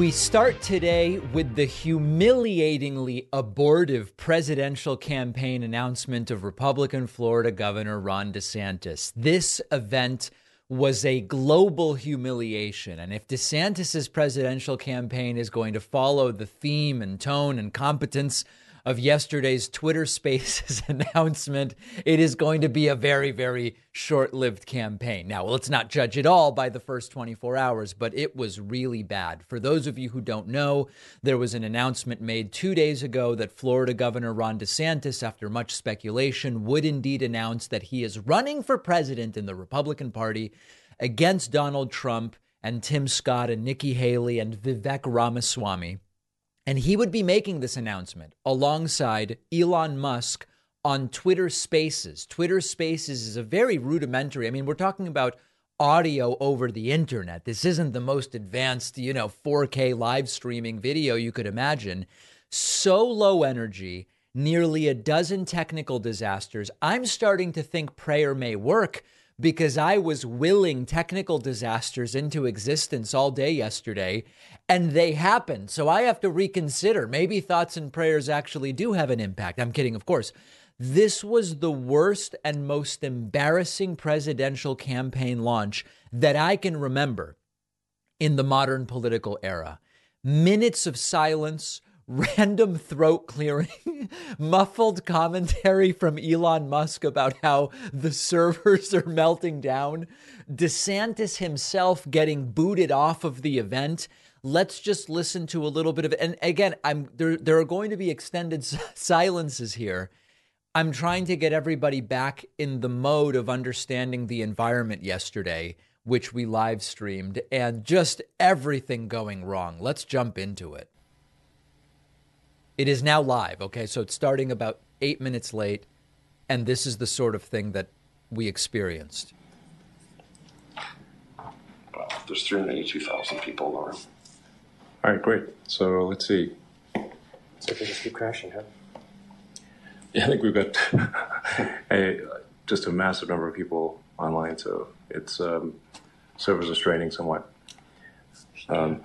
We start today with the humiliatingly abortive presidential campaign announcement of Republican Florida Governor Ron DeSantis. This event was a global humiliation. And if DeSantis's presidential campaign is going to follow the theme and tone and competence of yesterday's Twitter Spaces announcement, it is going to be a very, very short lived campaign. Now, let's not judge it all by the first 24 hours, but it was really bad. For those of you who don't know, there was an announcement made two days ago that Florida Governor Ron DeSantis, after much speculation, would indeed announce that he is running for president in the Republican Party against Donald Trump and Tim Scott and Nikki Haley and Vivek Ramaswamy. And he would be making this announcement alongside Elon Musk on Twitter Spaces. Twitter Spaces is a very rudimentary, I mean, we're talking about audio over the internet. This isn't the most advanced, you know, 4K live streaming video you could imagine. So low energy, nearly a dozen technical disasters. I'm starting to think prayer may work because I was willing technical disasters into existence all day yesterday and they happen. So I have to reconsider. Maybe thoughts and prayers actually do have an impact. I'm kidding, of course. This was the worst and most embarrassing presidential campaign launch that I can remember in the modern political era. Minutes of silence, random throat clearing, muffled commentary from Elon Musk about how the servers are melting down, DeSantis himself getting booted off of the event. Let's just listen to a little bit of it. And again, I'm there there are going to be extended silences here. I'm trying to get everybody back in the mode of understanding the environment yesterday, which we live streamed, and just everything going wrong. Let's jump into it. It is now live. Okay. So it's starting about eight minutes late. And this is the sort of thing that we experienced. Well, there's 382,000 people in the room. All right, great. So let's see. So they just keep crashing, huh? Yeah, I think we've got a, just a massive number of people online, so it's um, servers are straining somewhat. Um,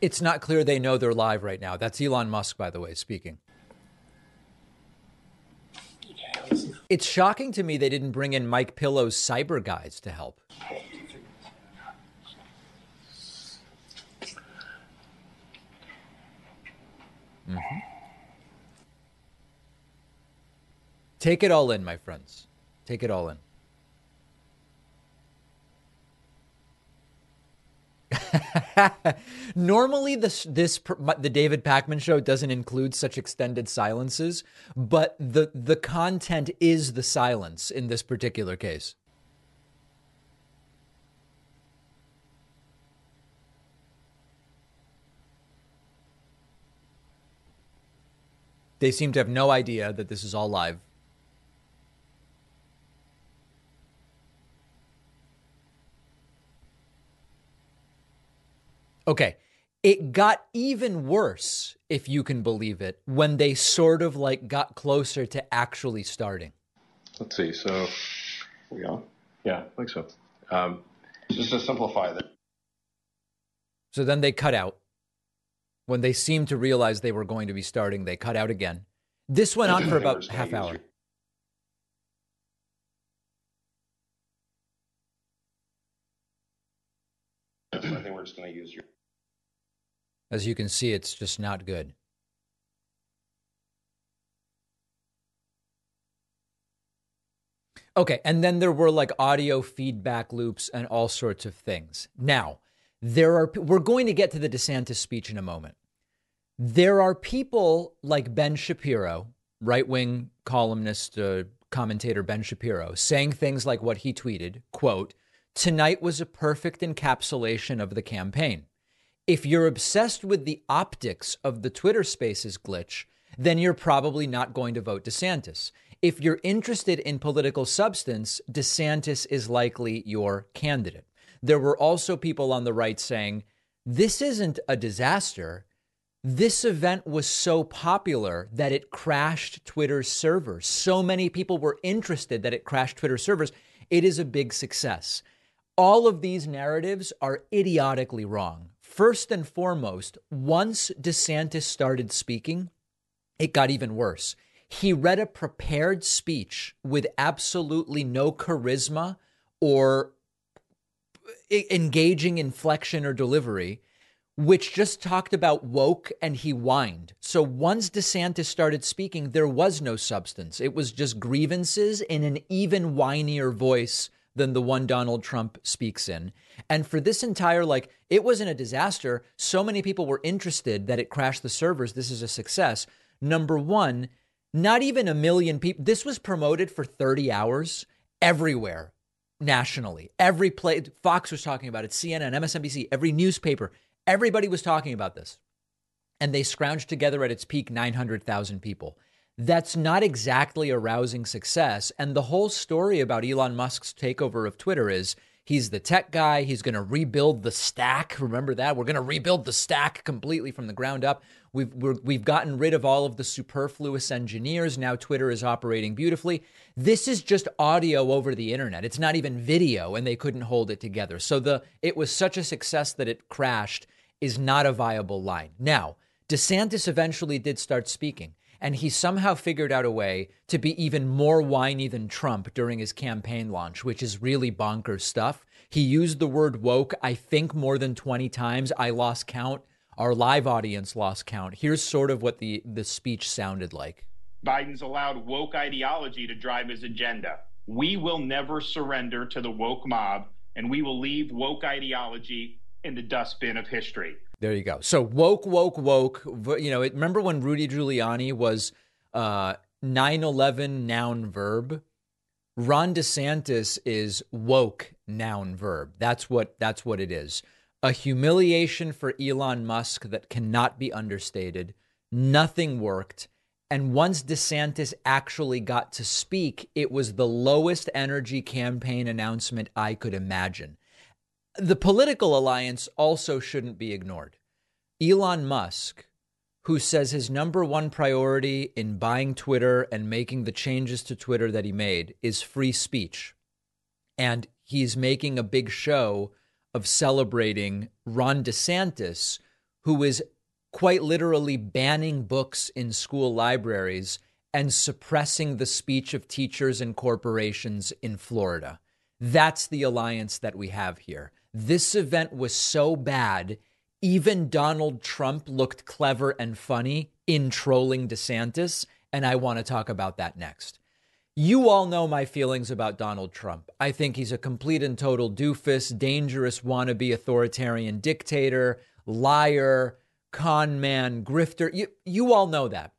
it's not clear they know they're live right now. That's Elon Musk, by the way, speaking. It's shocking to me they didn't bring in Mike Pillow's cyber guys to help. Mm-hmm. Take it all in, my friends. Take it all in. Normally, this this the David Pakman show doesn't include such extended silences, but the the content is the silence in this particular case. They seem to have no idea that this is all live. Okay. It got even worse, if you can believe it, when they sort of like got closer to actually starting. Let's see. So, we on? Yeah, I think so. Um, just to simplify that. So then they cut out. When they seemed to realize they were going to be starting, they cut out again. This went on for about half hour. I think we're just going to use your. As you can see, it's just not good. Okay, and then there were like audio feedback loops and all sorts of things. Now, there are we're going to get to the DeSantis speech in a moment. There are people like Ben Shapiro, right-wing columnist, uh, commentator Ben Shapiro, saying things like what he tweeted, quote, "Tonight was a perfect encapsulation of the campaign." if you're obsessed with the optics of the Twitter Spaces glitch, then you're probably not going to vote DeSantis. If you're interested in political substance, DeSantis is likely your candidate. There were also people on the right saying, this isn't a disaster. This event was so popular that it crashed Twitter's servers. So many people were interested that it crashed Twitter servers. It is a big success. All of these narratives are idiotically wrong First and foremost, once DeSantis started speaking, it got even worse. He read a prepared speech with absolutely no charisma or engaging inflection or delivery, which just talked about woke and he whined. So once DeSantis started speaking, there was no substance. It was just grievances in an even whinier voice than the one Donald Trump speaks in. And for this entire, like, it wasn't a disaster. So many people were interested that it crashed the servers. This is a success. Number one, not even a million people. This was promoted for 30 hours everywhere nationally. Every play, Fox was talking about it, CNN, MSNBC, every newspaper, everybody was talking about this. And they scrounged together at its peak 900,000 people. That's not exactly a rousing success. And the whole story about Elon Musk's takeover of Twitter is he's the tech guy. He's going to rebuild the stack. Remember that? We're going to rebuild the stack completely from the ground up. We've we have gotten rid of all of the superfluous engineers. Now Twitter is operating beautifully. This is just audio over the internet. It's not even video, and they couldn't hold it together. So the it was such a success that it crashed is not a viable line. Now DeSantis eventually did start speaking. And he somehow figured out a way to be even more whiny than Trump during his campaign launch, which is really bonkers stuff. He used the word woke, I think, more than 20 times. I lost count. Our live audience lost count. Here's sort of what the, the speech sounded like Biden's allowed woke ideology to drive his agenda. We will never surrender to the woke mob, and we will leave woke ideology in the dustbin of history. There you go. So woke, woke, woke. You know, remember when Rudy Giuliani was uh, 9/11 noun verb? Ron DeSantis is woke noun verb. That's what that's what it is a humiliation for Elon Musk that cannot be understated. Nothing worked. And once DeSantis actually got to speak, it was the lowest energy campaign announcement I could imagine. The political alliance also shouldn't be ignored. Elon Musk, who says his number one priority in buying Twitter and making the changes to Twitter that he made is free speech. And he's making a big show of celebrating Ron DeSantis, who is quite literally banning books in school libraries and suppressing the speech of teachers and corporations in Florida. That's the alliance that we have here. This event was so bad, even Donald Trump looked clever and funny in trolling DeSantis. And I want to talk about that next. You all know my feelings about Donald Trump. I think he's a complete and total doofus, dangerous wannabe authoritarian dictator, liar, con man, grifter. You, you all know that.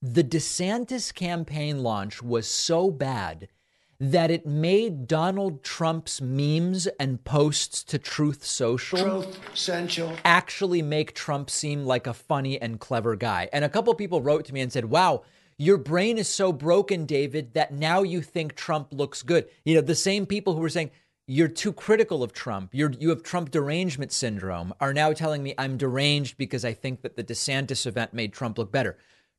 The DeSantis campaign launch was so bad that it made Donald Trump's memes and posts to Truth Social Truth Central actually make Trump seem like a funny and clever guy. And a couple people wrote to me and said, "Wow, your brain is so broken, David, that now you think Trump looks good. You know, the same people who were saying, you're too critical of Trump. You're you have Trump derangement syndrome are now telling me I'm deranged because I think that the DeSantis event made Trump look better.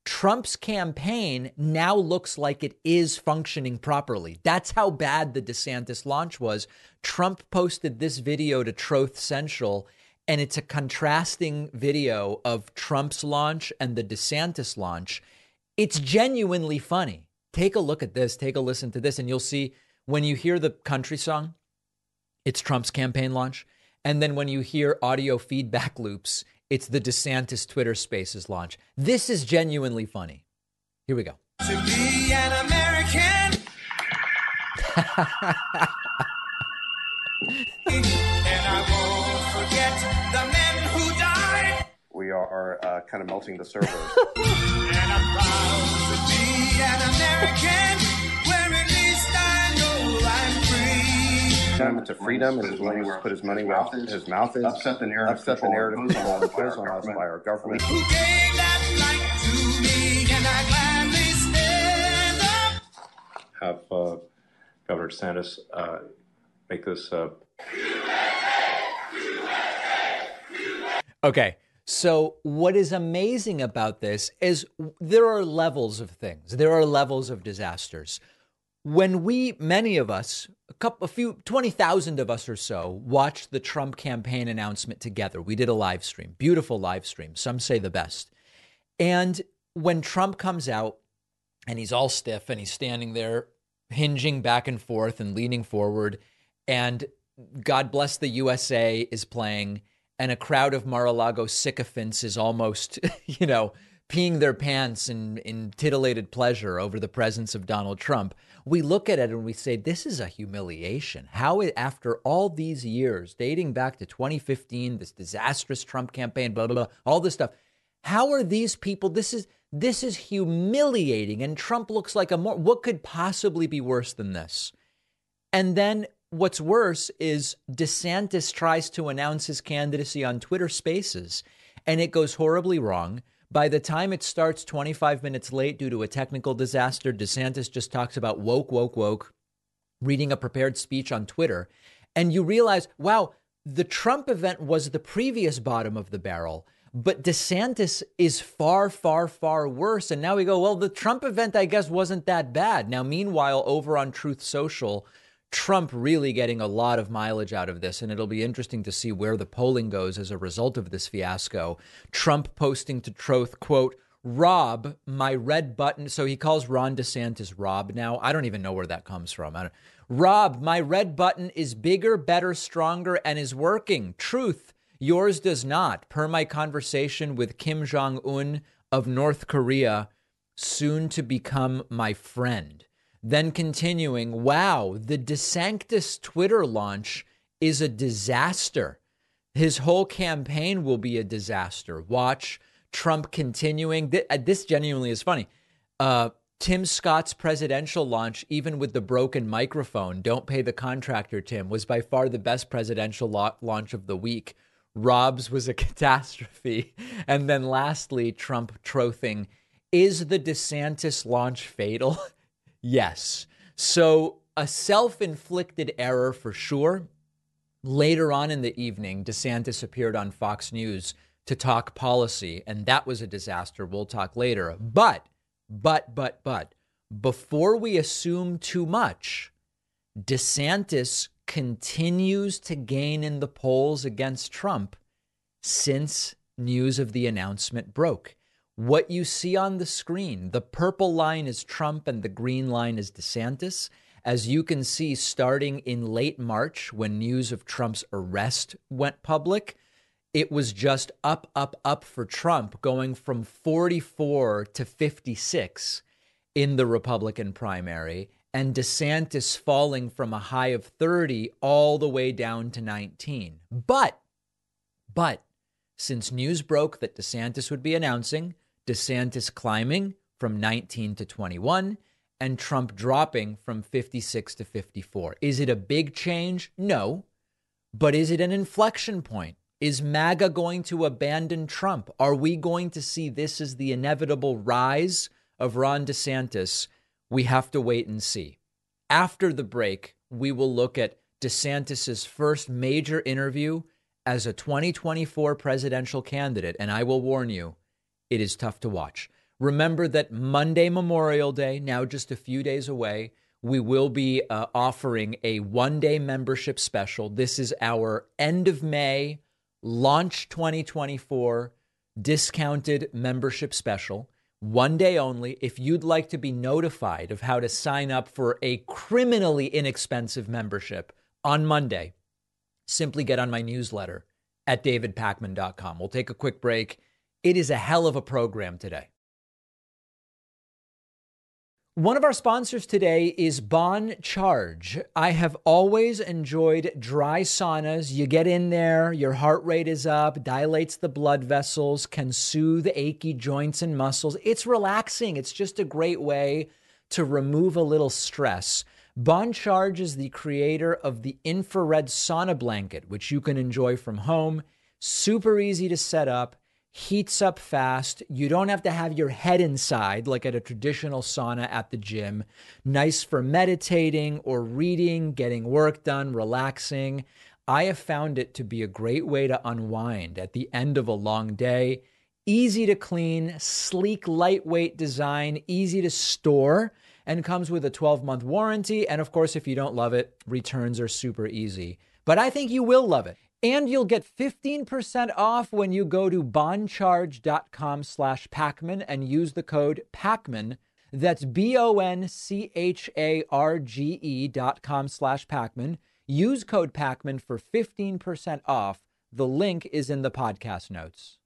Trump's campaign now looks like it is functioning properly. That's how bad the DeSantis launch was. Trump posted this video to Troth Central, and it's a contrasting video of Trump's launch and the DeSantis launch. It's genuinely funny. Take a look at this, take a listen to this, and you'll see when you hear the country song, it's Trump's campaign launch. And then when you hear audio feedback loops, it's the DeSantis Twitter Spaces launch. This is genuinely funny. Here we go. To be an American. we are uh, kind of melting the servers. to freedom and his money where put his money where his mouth is. Upset the narrative. Upset the narrative control imposed on us by our government. Who gave that to me and I gladly stand up. Have uh, Governor DeSantis uh, make this. Uh... Okay. So, what is amazing about this is there are levels of things, there are levels of disasters. when we, many of us, a couple, a few, 20,000 of us or so, watched the Trump campaign announcement together. We did a live stream, beautiful live stream. Some say the best. And when Trump comes out and he's all stiff and he's standing there hinging back and forth and leaning forward, and God bless the USA is playing, and a crowd of Mar a Lago sycophants is almost, you know, peeing their pants in, in titillated pleasure over the presence of Donald Trump, we look at it and we say, this is a humiliation. How, after all these years, dating back to 2015, this disastrous Trump campaign, blah, blah, blah, all this stuff, how are these people? This is. This is humiliating, and Trump looks like a more. What could possibly be worse than this? And then what's worse is DeSantis tries to announce his candidacy on Twitter Spaces, and it goes horribly wrong. By the time it starts 25 minutes late due to a technical disaster, DeSantis just talks about woke, woke, woke, reading a prepared speech on Twitter. And you realize, wow, the Trump event was the previous bottom of the barrel. But DeSantis is far, far, far worse. And now we go, well, the Trump event, I guess, wasn't that bad. Now, meanwhile, over on Truth Social, Trump really getting a lot of mileage out of this, and it'll be interesting to see where the polling goes as a result of this fiasco. Trump posting to Troth, quote, Rob, my red button. So he calls Ron DeSantis Rob now. I don't even know where that comes from. Rob, my red button is bigger, better, stronger, and is working. Truth, yours does not. Per my conversation with Kim Jong un of North Korea, soon to become my friend. Then continuing, wow, the DeSantis Twitter launch is a disaster. His whole campaign will be a disaster. Watch Trump continuing. Uh, this genuinely is funny. Uh, Tim Scott's presidential launch, even with the broken microphone, don't pay the contractor, Tim, was by far the best presidential launch of the week. Rob's was a catastrophe. And then lastly, Trump trothing. Is the DeSantis launch fatal? Yes. So a self inflicted error for sure. Later on in the evening, DeSantis appeared on Fox News to talk policy, and that was a disaster. We'll talk later. But, but, but, but, before we assume too much, DeSantis continues to gain in the polls against Trump since news of the announcement broke what you see on the screen. The purple line is Trump and the green line is DeSantis. As you can see, starting in late March, when news of Trump's arrest went public, it was just up, up, up for Trump, going from 44 to 56 in the Republican primary, and DeSantis falling from a high of 30 all the way down to 19. But, but, since news broke that DeSantis would be announcing, DeSantis climbing from 19 to 21 and Trump dropping from 56 to 54. Is it a big change? No. But is it an inflection point? Is MAGA going to abandon Trump? Are we going to see this as the inevitable rise of Ron DeSantis? We have to wait and see. After the break, we will look at DeSantis's first major interview as a 2024 presidential candidate. And I will warn you, it is tough to watch. Remember that Monday, Memorial Day, now just a few days away, we will be uh, offering a one day membership special. This is our end of May launch 2024 discounted membership special. One day only. If you'd like to be notified of how to sign up for a criminally inexpensive membership on Monday, simply get on my newsletter at davidpakman.com. We'll take a quick break it is a hell of a program today. One of our sponsors today is Bon Charge. I have always enjoyed dry saunas. You get in there, your heart rate is up, dilates the blood vessels, can soothe achy joints and muscles. It's relaxing. It's just a great way to remove a little stress. Bon Charge is the creator of the infrared sauna blanket, which you can enjoy from home. Super easy to set up heats up fast. You don't have to have your head inside like at a traditional sauna at the gym. Nice for meditating or reading, getting work done, relaxing. I have found it to be a great way to unwind at the end of a long day. Easy to clean, sleek, lightweight design, easy to store. and comes with a 12 month warranty. And of course, if you don't love it, returns are super easy. But I think you will love it. And you'll get 15% off when you go to boncharge.com slash Pakman and use the code Pakman. That's B-O-N-C-H-A-R-G-E dot com slash Pakman. Use code Pakman for 15% off. The link is in the podcast notes.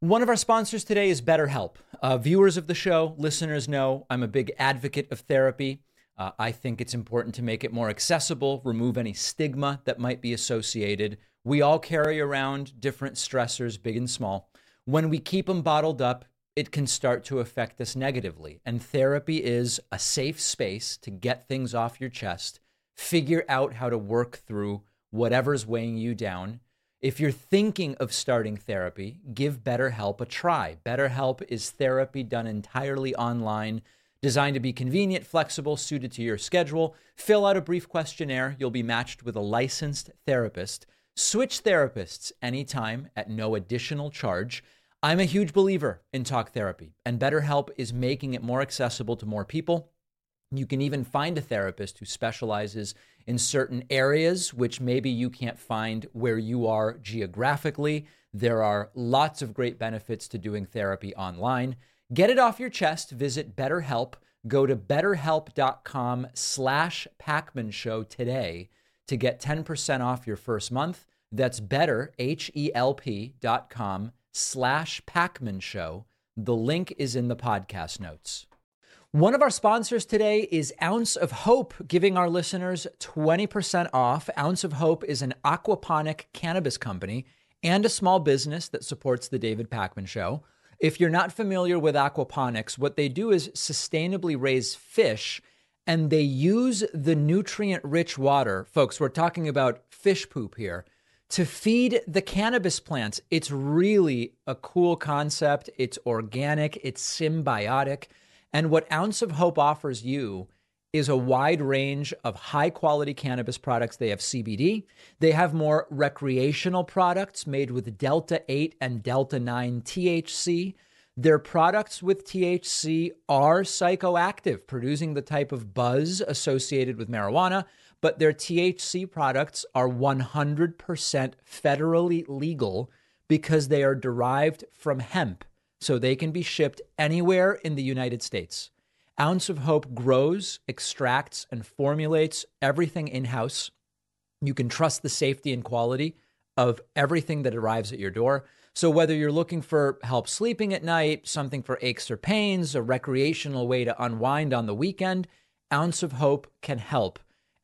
One of our sponsors today is BetterHelp. Uh, viewers of the show, listeners know I'm a big advocate of therapy. Uh, I think it's important to make it more accessible, remove any stigma that might be associated. We all carry around different stressors, big and small. When we keep them bottled up, it can start to affect us negatively. And therapy is a safe space to get things off your chest, figure out how to work through whatever's weighing you down. If you're thinking of starting therapy, give BetterHelp a try. BetterHelp is therapy done entirely online Designed to be convenient, flexible, suited to your schedule. Fill out a brief questionnaire. You'll be matched with a licensed therapist. Switch therapists anytime at no additional charge. I'm a huge believer in talk therapy, and BetterHelp is making it more accessible to more people. You can even find a therapist who specializes in certain areas, which maybe you can't find where you are geographically. There are lots of great benefits to doing therapy online. Get it off your chest. Visit BetterHelp. Go to betterhelp.com slash Pakman Show today to get 10% off your first month. That's better, H-E-L-P dot com slash Pakman Show. The link is in the podcast notes. One of our sponsors today is Ounce of Hope, giving our listeners 20% off. Ounce of Hope is an aquaponic cannabis company and a small business that supports the David Pakman Show. If you're not familiar with aquaponics, what they do is sustainably raise fish and they use the nutrient rich water. Folks, we're talking about fish poop here to feed the cannabis plants. It's really a cool concept. It's organic, it's symbiotic. And what Ounce of Hope offers you is a wide range of high quality cannabis products. They have CBD. They have more recreational products made with Delta 8 and Delta 9 THC. Their products with THC are psychoactive, producing the type of buzz associated with marijuana, but their THC products are 100% federally legal because they are derived from hemp. So they can be shipped anywhere in the United States. Ounce of Hope grows, extracts, and formulates everything in house. You can trust the safety and quality of everything that arrives at your door. So, whether you're looking for help sleeping at night, something for aches or pains, a recreational way to unwind on the weekend, Ounce of Hope can help.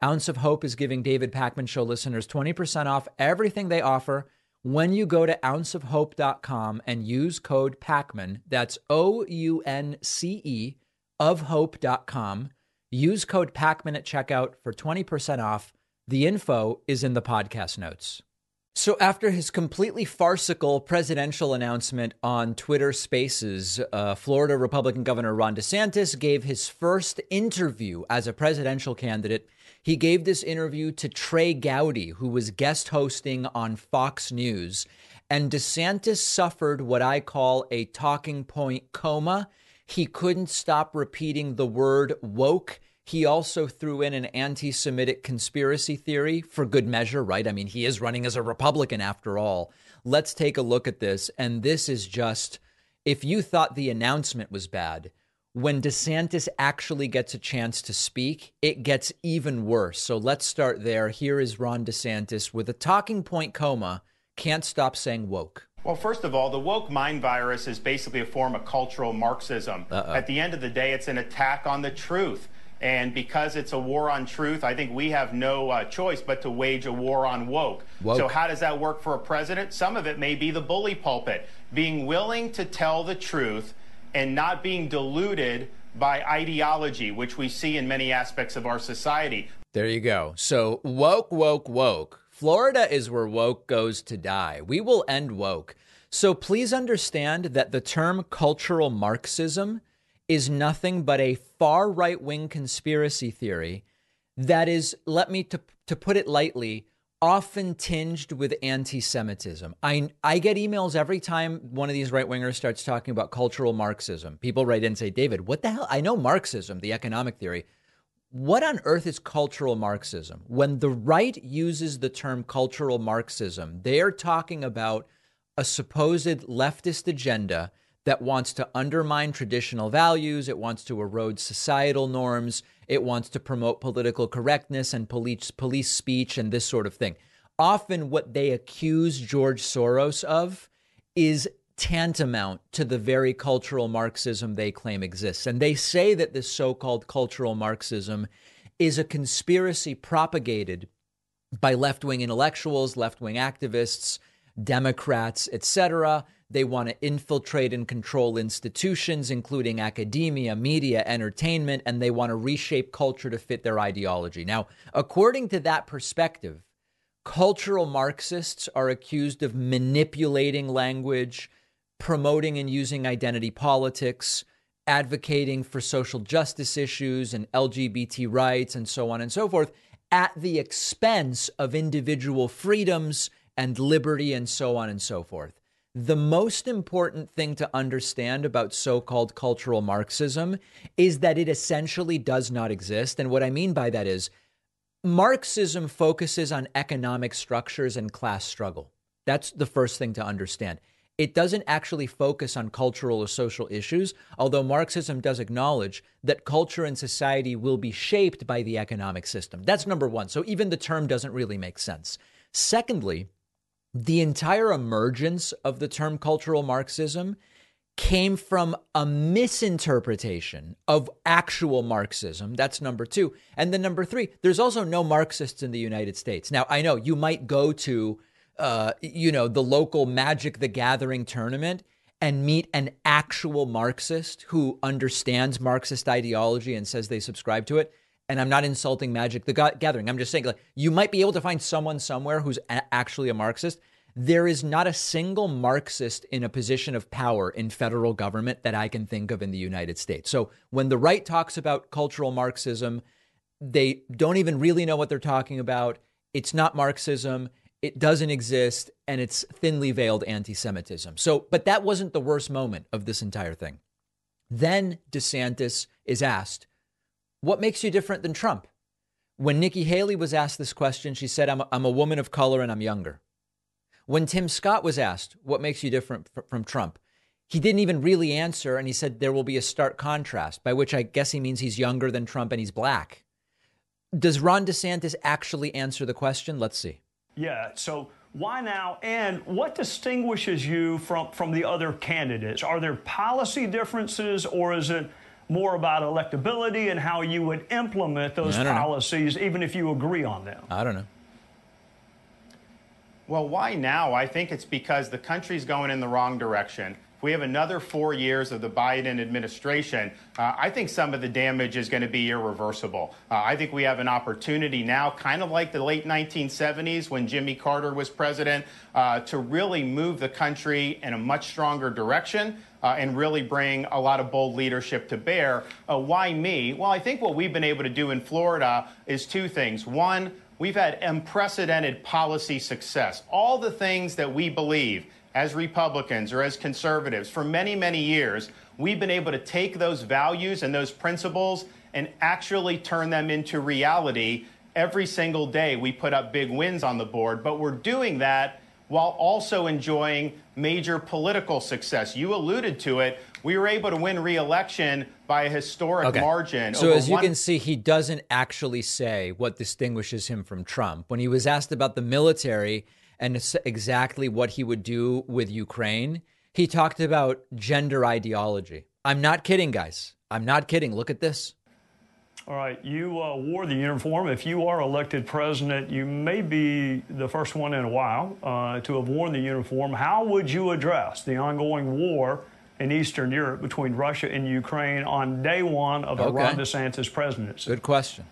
Ounce of Hope is giving David Pakman Show listeners 20% off everything they offer when you go to ounceofhope.com and use code PAKMAN. That's O U N C E of hope.com. Use code PAKMAN at checkout for 20% off. The info is in the podcast notes. So, after his completely farcical presidential announcement on Twitter Spaces, uh, Florida Republican Governor Ron DeSantis gave his first interview as a presidential candidate. He gave this interview to Trey Gowdy, who was guest hosting on Fox News. And DeSantis suffered what I call a talking point coma he couldn't stop repeating the word woke. He also threw in an anti Semitic conspiracy theory for good measure, right? I mean, he is running as a Republican after all. Let's take a look at this. And this is just if you thought the announcement was bad, when DeSantis actually gets a chance to speak, it gets even worse. So let's start there. Here is Ron DeSantis with a talking point coma, can't stop saying woke. Well, first of all, the woke mind virus is basically a form of cultural Marxism. Uh-oh. At the end of the day, it's an attack on the truth. And because it's a war on truth, I think we have no uh, choice but to wage a war on woke. woke. So, how does that work for a president? Some of it may be the bully pulpit, being willing to tell the truth and not being deluded by ideology, which we see in many aspects of our society. There you go. So, woke, woke, woke Florida is where woke goes to die. We will end woke. So please understand that the term cultural Marxism is nothing but a far right wing conspiracy theory that is, let me to, to put it lightly, often tinged with anti Semitism. I, I get emails every time one of these right wingers starts talking about cultural Marxism. People write in and say, David, what the hell? I know Marxism, the economic theory. What on earth is cultural Marxism? When the right uses the term cultural Marxism, they are talking about a supposed leftist agenda that wants to undermine traditional values, it wants to erode societal norms, it wants to promote political correctness and police police speech and this sort of thing. Often what they accuse George Soros of is tantamount to the very cultural Marxism they claim exists. And they say that this so-called cultural Marxism is a conspiracy propagated by left-wing intellectuals, left-wing activists, Democrats, etc., they want to infiltrate and control institutions, including academia, media, entertainment, and they want to reshape culture to fit their ideology. Now, according to that perspective, cultural Marxists are accused of manipulating language, promoting and using identity politics, advocating for social justice issues and LGBT rights, and so on and so forth, at the expense of individual freedoms and liberty, and so on and so forth the most important thing to understand about so called cultural Marxism is that it essentially does not exist. And what I mean by that is Marxism focuses on economic structures and class struggle. That's the first thing to understand. It doesn't actually focus on cultural or social issues, although Marxism does acknowledge that culture and society will be shaped by the economic system. That's number one. So even the term doesn't really make sense. Secondly, the entire emergence of the term cultural Marxism came from a misinterpretation of actual Marxism. That's number two. And then number three, there's also no Marxists in the United States. Now, I know you might go to, uh, you know, the local Magic the Gathering tournament and meet an actual Marxist who understands Marxist ideology and says they subscribe to it. And I'm not insulting Magic the Gathering. I'm just saying, like, you might be able to find someone somewhere who's a- actually a Marxist. There is not a single Marxist in a position of power in federal government that I can think of in the United States. So when the right talks about cultural Marxism, they don't even really know what they're talking about. It's not Marxism. It doesn't exist. And it's thinly veiled anti Semitism. So, but that wasn't the worst moment of this entire thing. Then DeSantis is asked, What makes you different than Trump? When Nikki Haley was asked this question, she said, I'm a, I'm a woman of color and I'm younger. When Tim Scott was asked, What makes you different from Trump? He didn't even really answer, and he said there will be a stark contrast, by which I guess he means he's younger than Trump and he's black. Does Ron DeSantis actually answer the question? Let's see. Yeah. So why now? And what distinguishes you from, from the other candidates? Are there policy differences, or is it more about electability and how you would implement those policies, know. even if you agree on them? I don't know. Well, why now? I think it's because the country's going in the wrong direction. If we have another four years of the Biden administration, uh, I think some of the damage is going to be irreversible. Uh, I think we have an opportunity now, kind of like the late 1970s when Jimmy Carter was president, uh, to really move the country in a much stronger direction. Uh, and really bring a lot of bold leadership to bear. Uh, why me? Well, I think what we've been able to do in Florida is two things. One, We've had unprecedented policy success. All the things that we believe as Republicans or as conservatives for many, many years, we've been able to take those values and those principles and actually turn them into reality. Every single day, we put up big wins on the board, but we're doing that while also enjoying major political success. You alluded to it. We were able to win re-election by a historic okay. margin. So as you can see, he doesn't actually say what distinguishes him from Trump. When he was asked about the military and exactly what he would do with Ukraine, he talked about gender ideology. I'm not kidding, guys. I'm not kidding. Look at this. All right, you uh, wore the uniform. If you are elected president, you may be the first one in a while uh, to have worn the uniform. How would you address the ongoing war in Eastern Europe between Russia and Ukraine on day one of okay. Ron DeSantis presidency? Good question.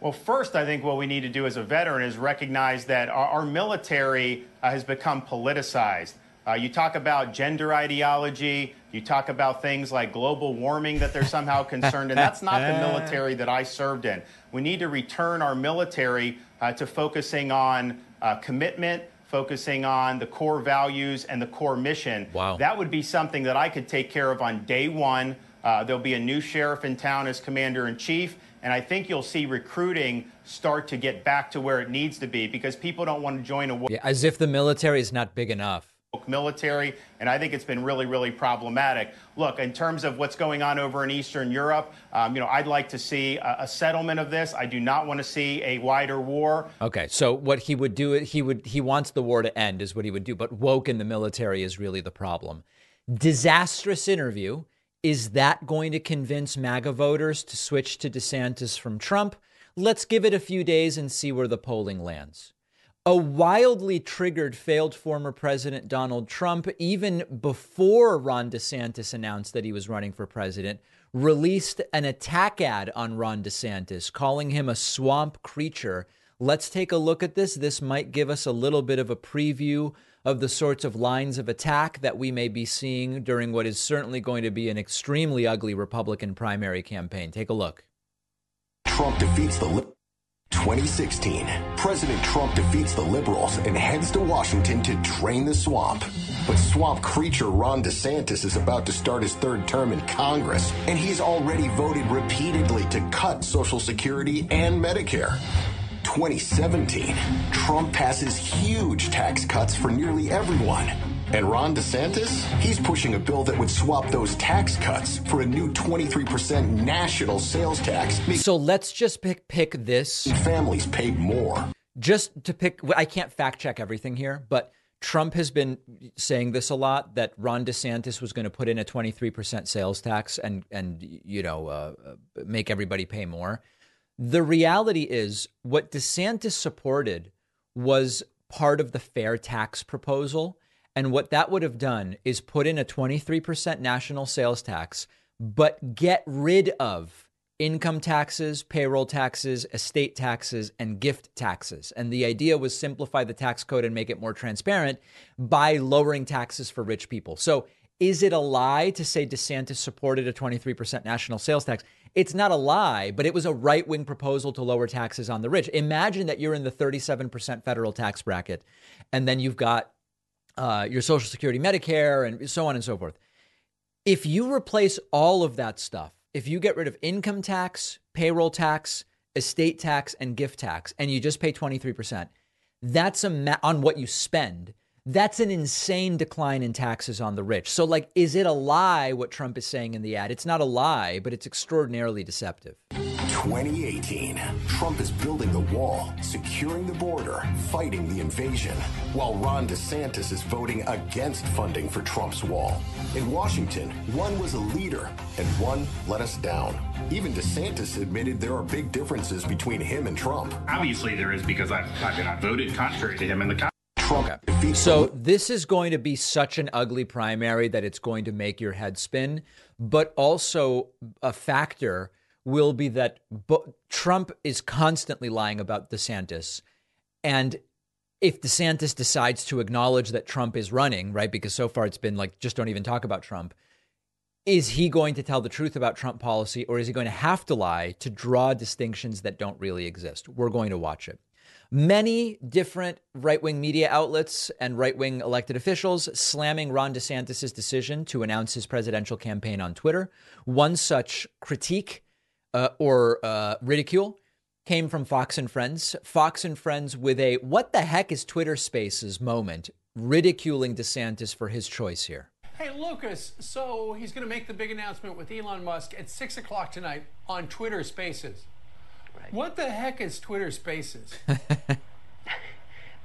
Well, first, I think what we need to do as a veteran is recognize that our, our military uh, has become politicized. Uh, you talk about gender ideology. You talk about things like global warming that they're somehow concerned, and that's not the military that I served in. We need to return our military uh, to focusing on uh, commitment, focusing on the core values and the core mission. Wow. That would be something that I could take care of on day one. Uh, there'll be a new sheriff in town as commander in chief. And I think you'll see recruiting start to get back to where it needs to be because people don't want to join a war. Yeah, as if the military is not big enough military, and I think it's been really, really problematic. Look, in terms of what's going on over in Eastern Europe, um, you know, I'd like to see a, a, settlement of this. I do not want to see a wider war. Okay, so what he would do, he would he wants the war to end, is what he would do. But woke in the military is really the problem. Disastrous interview. Is that going to convince MAGA voters to switch to DeSantis from Trump? Let's give it a few days and see where the polling lands. A wildly triggered failed former President Donald Trump, even before Ron DeSantis announced that he was running for president, released an attack ad on Ron DeSantis, calling him a swamp creature. Let's take a look at this. This might give us a little bit of a preview of the sorts of lines of attack that we may be seeing during what is certainly going to be an extremely ugly Republican primary campaign. Take a look. Trump defeats the 2016, President Trump defeats the liberals and heads to Washington to drain the swamp. But swamp creature Ron DeSantis is about to start his third term in Congress, and he's already voted repeatedly to cut Social Security and Medicare. 2017, Trump passes huge tax cuts for nearly everyone. And Ron DeSantis, he's pushing a bill that would swap those tax cuts for a new 23% national sales tax. So let's just pick pick this. Families pay more. Just to pick I can't fact check everything here, but Trump has been saying this a lot that Ron DeSantis was going to put in a 23% sales tax and and you know uh, make everybody pay more. The reality is what DeSantis supported was part of the fair tax proposal and what that would have done is put in a 23% national sales tax, but get rid of income taxes, payroll taxes, estate taxes, and gift taxes. And the idea was simplify the tax code and make it more transparent by lowering taxes for rich people. So, is it a lie to say DeSantis supported a 23% national sales tax? It's not a lie, but it was a right wing proposal to lower taxes on the rich. Imagine that you're in the 37% federal tax bracket, and then you've got uh, your Social Security, Medicare, and so on and so forth. If you replace all of that stuff, if you get rid of income tax, payroll tax, estate tax, and gift tax, and you just pay 23%, that's a ma- on what you spend. That's an insane decline in taxes on the rich. So, like, is it a lie what Trump is saying in the ad? It's not a lie, but it's extraordinarily deceptive. 2018, Trump is building the wall, securing the border, fighting the invasion, while Ron DeSantis is voting against funding for Trump's wall. In Washington, one was a leader and one let us down. Even DeSantis admitted there are big differences between him and Trump. Obviously, there is because I've, I've been outvoted contrary to him in the. Trump. So this is going to be such an ugly primary that it's going to make your head spin, but also a factor will be that Trump is constantly lying about DeSantis. And if DeSantis decides to acknowledge that Trump is running, right, because so far it's been like, just don't even talk about Trump, is he going to tell the truth about Trump policy or is he going to have to lie to draw distinctions that don't really exist? We're going to watch it. Many different right wing media outlets and right wing elected officials slamming Ron DeSantis' decision to announce his presidential campaign on Twitter. One such critique uh, or uh, ridicule came from Fox and Friends. Fox and Friends with a what the heck is Twitter Spaces moment, ridiculing DeSantis for his choice here. Hey, Lucas, so he's going to make the big announcement with Elon Musk at 6 o'clock tonight on Twitter Spaces. Right. What the heck is Twitter Spaces?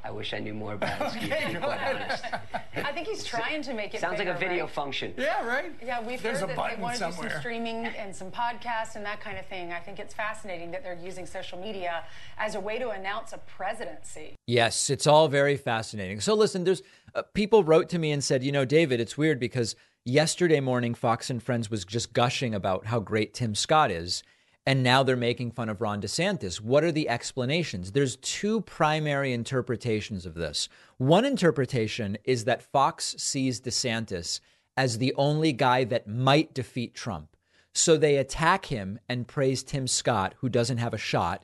I wish I knew more about it, okay, to be quite honest. I think he's trying to make it Sounds bigger, like a video right? function. Yeah, right? Yeah, we've There's heard a that they want to somewhere. do some streaming and some podcasts and that kind of thing. I think it's fascinating that they're using social media as a way to announce a presidency. Yes, it's all very fascinating. So listen, there's uh, people wrote to me and said, you know, David, it's weird because yesterday morning Fox and Friends was just gushing about how great Tim Scott is and now they're making fun of Ron DeSantis. What are the explanations? There's two primary interpretations of this. One interpretation is that Fox sees DeSantis as the only guy that might defeat Trump. So they attack him and praise Tim Scott, who doesn't have a shot,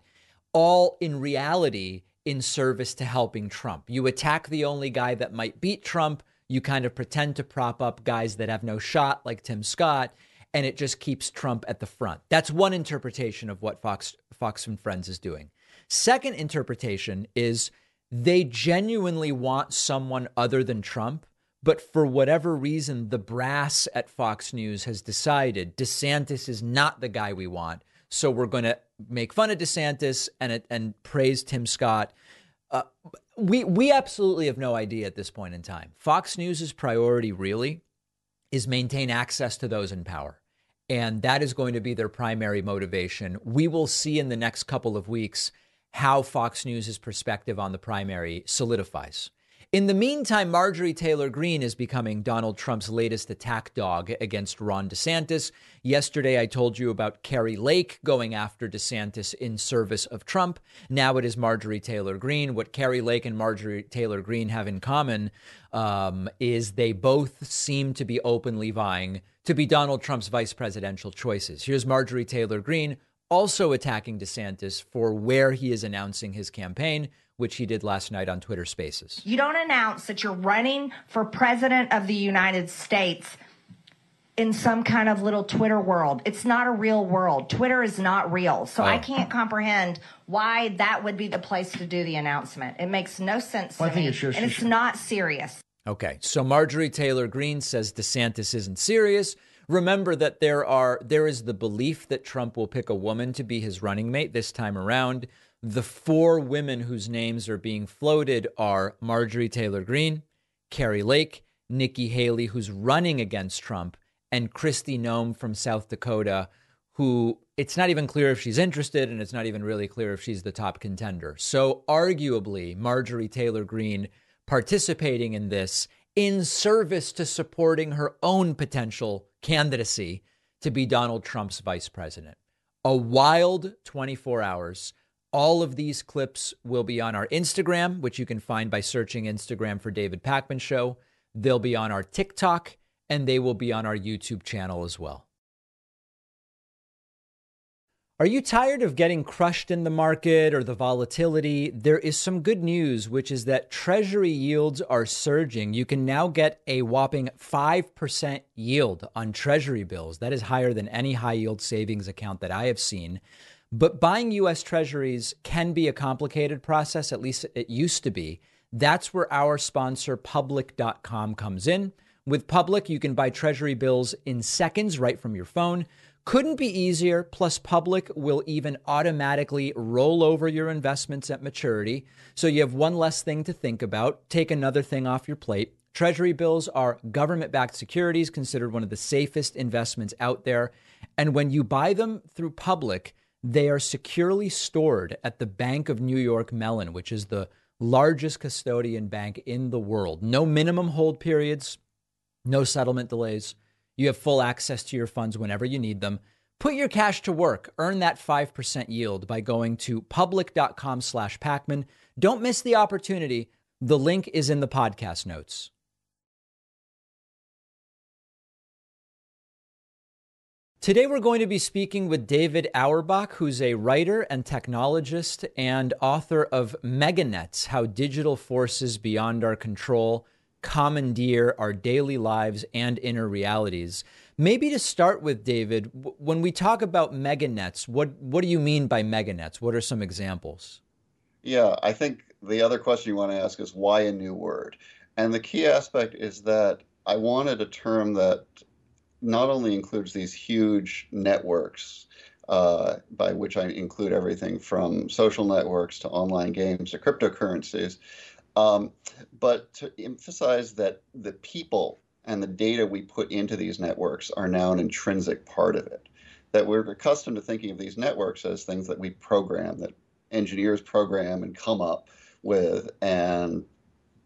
all in reality in service to helping Trump. You attack the only guy that might beat Trump. You kind of pretend to prop up guys that have no shot, like Tim Scott, and it just keeps Trump at the front. That's one interpretation of what Fox Fox and Friends is doing. Second interpretation is they genuinely want someone other than Trump, but for whatever reason, the brass at Fox News has decided DeSantis is not the guy we want. So we're going to make fun of DeSantis and and praise Tim Scott. Uh, we we absolutely have no idea at this point in time. Fox News's priority really is maintain access to those in power. And that is going to be their primary motivation. We will see in the next couple of weeks how Fox News' perspective on the primary solidifies. In the meantime, Marjorie Taylor Greene is becoming Donald Trump's latest attack dog against Ron DeSantis. Yesterday, I told you about Kari Lake going after DeSantis in service of Trump. Now it is Marjorie Taylor Greene. What Kari Lake and Marjorie Taylor Greene have in common um, is they both seem to be openly vying to be Donald Trump's vice presidential choices. Here's Marjorie Taylor Greene also attacking DeSantis for where he is announcing his campaign which he did last night on Twitter Spaces. You don't announce that you're running for president of the United States in some kind of little Twitter world. It's not a real world. Twitter is not real. So oh. I can't comprehend why that would be the place to do the announcement. It makes no sense well, to me. It's just, and it's not serious. Okay. So Marjorie Taylor Greene says DeSantis isn't serious. Remember that there are there is the belief that Trump will pick a woman to be his running mate this time around. The four women whose names are being floated are Marjorie Taylor Greene, Kari Lake, Nikki Haley, who's running against Trump, and Kristi Noem from South Dakota, who it's not even clear if she's interested, and it's not even really clear if she's the top contender. So, arguably, Marjorie Taylor Greene participating in this in service to supporting her own potential candidacy to be Donald Trump's vice president. A wild 24 hours. All of these clips will be on our Instagram, which you can find by searching Instagram for David Pakman Show. They'll be on our TikTok and they will be on our YouTube channel as well. Are you tired of getting crushed in the market or the volatility? There is some good news, which is that Treasury yields are surging. You can now get a whopping 5% yield on Treasury bills. That is higher than any high yield savings account that I have seen. But buying US Treasuries can be a complicated process, at least it used to be. That's where our sponsor, public.com, comes in. With Public, you can buy Treasury bills in seconds right from your phone. Couldn't be easier. Plus, Public will even automatically roll over your investments at maturity. So you have one less thing to think about. Take another thing off your plate. Treasury bills are government backed securities, considered one of the safest investments out there. And when you buy them through Public, they are securely stored at the Bank of New York Mellon, which is the largest custodian bank in the world. No minimum hold periods, no settlement delays. You have full access to your funds whenever you need them. Put your cash to work. Earn that 5% yield by going to public.com slash Pakman. Don't miss the opportunity. The link is in the podcast notes. Today, we're going to be speaking with David Auerbach, who's a writer and technologist and author of Meganets How Digital Forces Beyond Our Control Commandeer Our Daily Lives and Inner Realities. Maybe to start with, David, when we talk about meganets, what, what do you mean by meganets? What are some examples? Yeah, I think the other question you want to ask is why a new word? And the key aspect is that I wanted a term that not only includes these huge networks, uh, by which I include everything from social networks to online games to cryptocurrencies, um, but to emphasize that the people and the data we put into these networks are now an intrinsic part of it. That we're accustomed to thinking of these networks as things that we program, that engineers program and come up with, and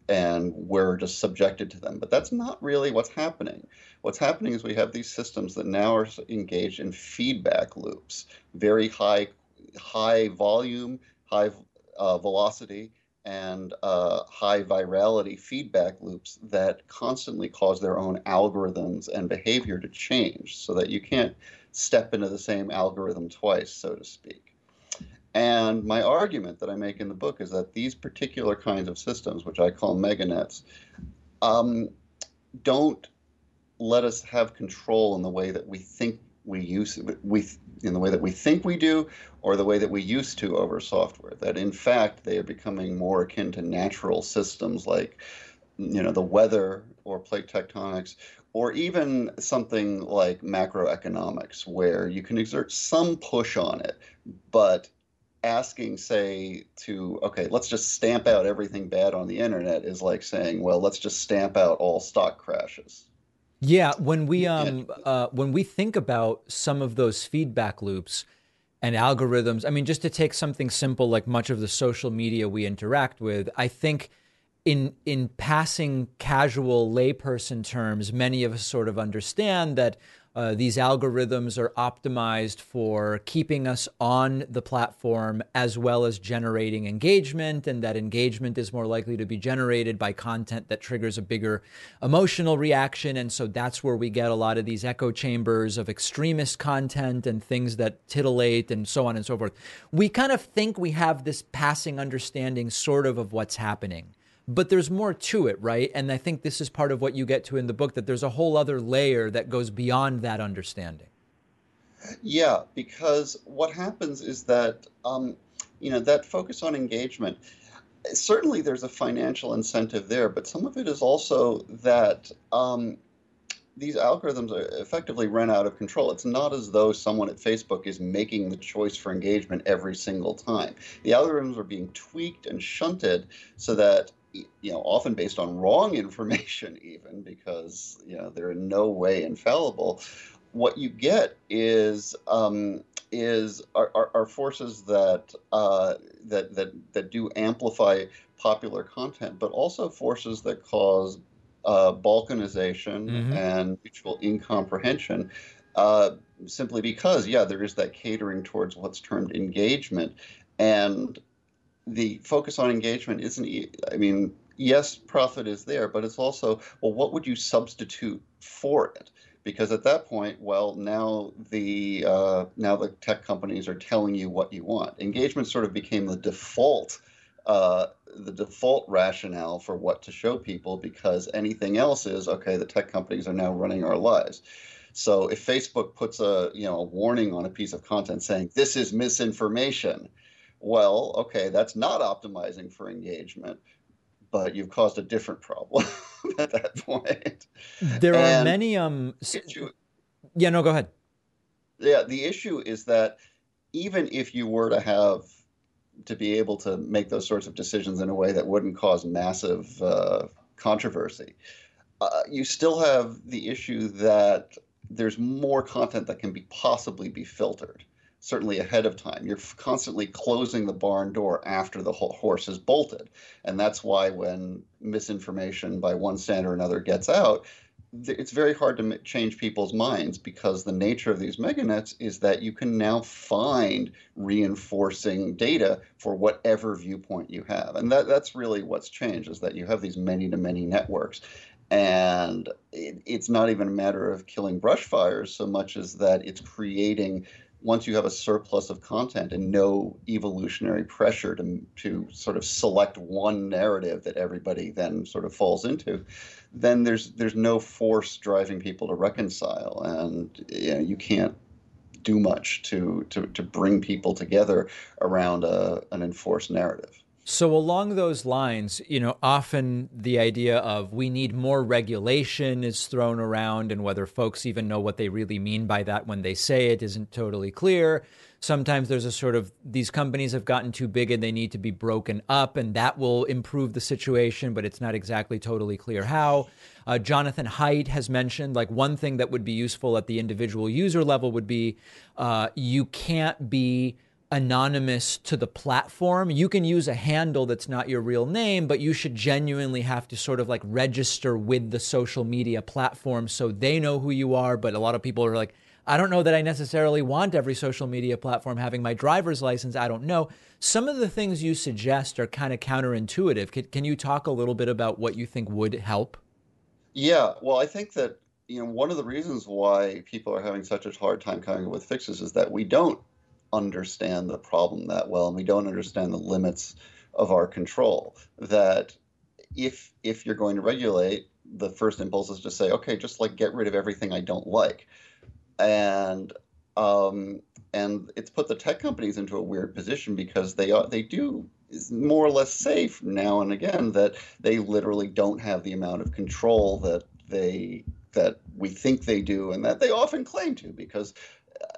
and we're just subjected to them. But that's not really what's happening. What's happening is we have these systems that now are engaged in feedback loops, very high, high volume, high uh, velocity, and uh, high virality feedback loops that constantly cause their own algorithms and behavior to change so that you can't step into the same algorithm twice, so to speak. And my argument that I make in the book is that these particular kinds of systems, which I call meganets, um, don't let us have control in the way that we think we use we in the way that we think we do or the way that we used to over software that in fact they are becoming more akin to natural systems like you know the weather or plate tectonics or even something like macroeconomics where you can exert some push on it but asking say to okay let's just stamp out everything bad on the internet is like saying well let's just stamp out all stock crashes yeah, when we um uh, when we think about some of those feedback loops and algorithms, I mean, just to take something simple like much of the social media we interact with, I think in in passing casual layperson terms, many of us sort of understand that uh, these algorithms are optimized for keeping us on the platform as well as generating engagement, and that engagement is more likely to be generated by content that triggers a bigger emotional reaction. And so that's where we get a lot of these echo chambers of extremist content and things that titillate and so on and so forth. We kind of think we have this passing understanding, sort of, of what's happening but there's more to it, right? And I think this is part of what you get to in the book that there's a whole other layer that goes beyond that understanding. Yeah, because what happens is that um, you know that focus on engagement. Certainly, there's a financial incentive there, but some of it is also that um, these algorithms are effectively run out of control. It's not as though someone at Facebook is making the choice for engagement every single time. The algorithms are being tweaked and shunted so that you know, often based on wrong information, even because you know they're in no way infallible. What you get is um, is are, are, are, forces that uh, that that that do amplify popular content, but also forces that cause uh, balkanization mm-hmm. and mutual incomprehension. Uh, simply because, yeah, there is that catering towards what's termed engagement, and the focus on engagement isn't i mean yes profit is there but it's also well what would you substitute for it? Because at that point well now the uh, now the tech companies are telling you what you want. Engagement sort of became the default uh, the default rationale for what to show people because anything else is okay the tech companies are now running our lives. So if facebook puts a you know a warning on a piece of content saying this is misinformation well, okay, that's not optimizing for engagement, but you've caused a different problem at that point. There and are many um issue, Yeah, no, go ahead. Yeah, the issue is that even if you were to have to be able to make those sorts of decisions in a way that wouldn't cause massive uh, controversy, uh, you still have the issue that there's more content that can be possibly be filtered certainly ahead of time. You're constantly closing the barn door after the horse is bolted. And that's why when misinformation by one standard or another gets out, it's very hard to change people's minds because the nature of these meganets is that you can now find reinforcing data for whatever viewpoint you have. And that, that's really what's changed is that you have these many to many networks. And it, it's not even a matter of killing brush fires so much as that it's creating once you have a surplus of content and no evolutionary pressure to, to sort of select one narrative that everybody then sort of falls into, then there's there's no force driving people to reconcile, and you, know, you can't do much to, to, to bring people together around a, an enforced narrative. So, along those lines, you know, often the idea of we need more regulation is thrown around, and whether folks even know what they really mean by that when they say it isn't totally clear. Sometimes there's a sort of these companies have gotten too big and they need to be broken up, and that will improve the situation, but it's not exactly totally clear how. Uh, Jonathan Haidt has mentioned like one thing that would be useful at the individual user level would be uh, you can't be anonymous to the platform. You can use a handle that's not your real name, but you should genuinely have to sort of like register with the social media platform so they know who you are. But a lot of people are like, I don't know that I necessarily want every social media platform having my driver's license. I don't know. Some of the things you suggest are kind of counterintuitive. Can, can you talk a little bit about what you think would help? Yeah, well, I think that you know one of the reasons why people are having such a hard time coming up with fixes is that we don't understand the problem that well and we don't understand the limits of our control that if if you're going to regulate the first impulse is to say okay just like get rid of everything i don't like. And um, and it's put the tech companies into a weird position because they are they do more or less safe now and again that they literally don't have the amount of control that they that we think they do and that they often claim to because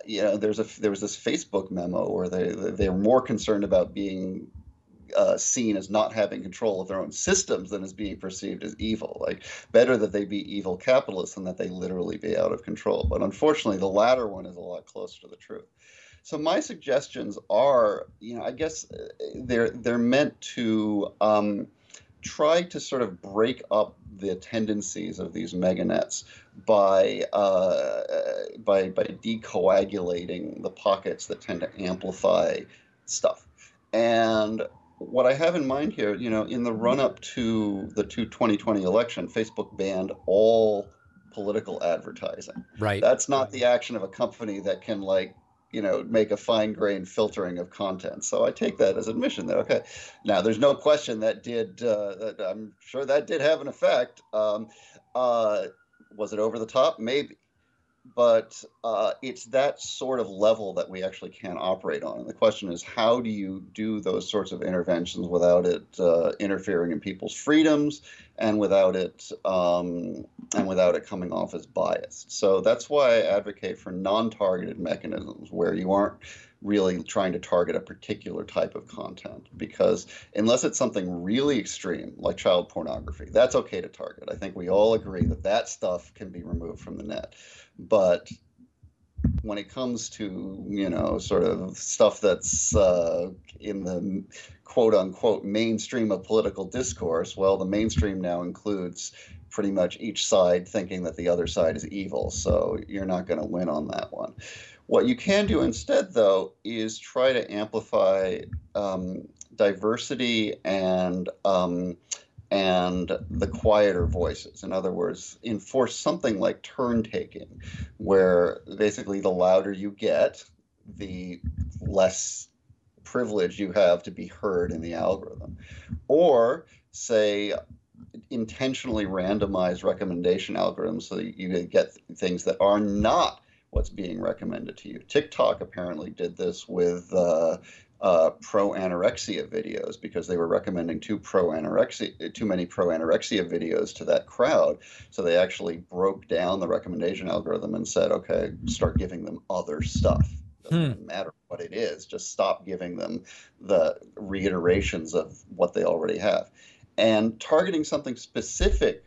you know there's a there was this Facebook memo where they they're more concerned about being uh, seen as not having control of their own systems than as being perceived as evil. Like better that they be evil capitalists than that they literally be out of control. But unfortunately, the latter one is a lot closer to the truth. So my suggestions are, you know, I guess uh, they're they're meant to um, try to sort of break up the tendencies of these meganets by uh, by by decoagulating the pockets that tend to amplify stuff. And what I have in mind here, you know, in the run up to the 2020 election, Facebook banned all political advertising. Right. That's not the action of a company that can like you know make a fine grained filtering of content. So i take that as admission that okay now there's no question that did uh, that i'm sure that did have an effect. Um, uh, was it over the top? Maybe. But uh, it's that sort of level that we actually can operate on. And the question is, how do you do those sorts of interventions without it uh, interfering in people's freedoms and without it um, and without it coming off as biased? So that's why I advocate for non-targeted mechanisms where you aren't really trying to target a particular type of content because unless it's something really extreme like child pornography that's okay to target i think we all agree that that stuff can be removed from the net but when it comes to you know sort of stuff that's uh, in the quote unquote mainstream of political discourse, well, the mainstream now includes pretty much each side thinking that the other side is evil. So you're not going to win on that one. What you can do instead, though, is try to amplify um, diversity and um, and the quieter voices. In other words, enforce something like turn taking, where basically the louder you get, the less privilege you have to be heard in the algorithm. Or say, intentionally randomize recommendation algorithms so that you get things that are not what's being recommended to you. TikTok apparently did this with uh, uh, pro anorexia videos because they were recommending too pro anorexia, too many pro anorexia videos to that crowd. So they actually broke down the recommendation algorithm and said, okay, start giving them other stuff. Doesn't hmm. matter what it is, just stop giving them the reiterations of what they already have. And targeting something specific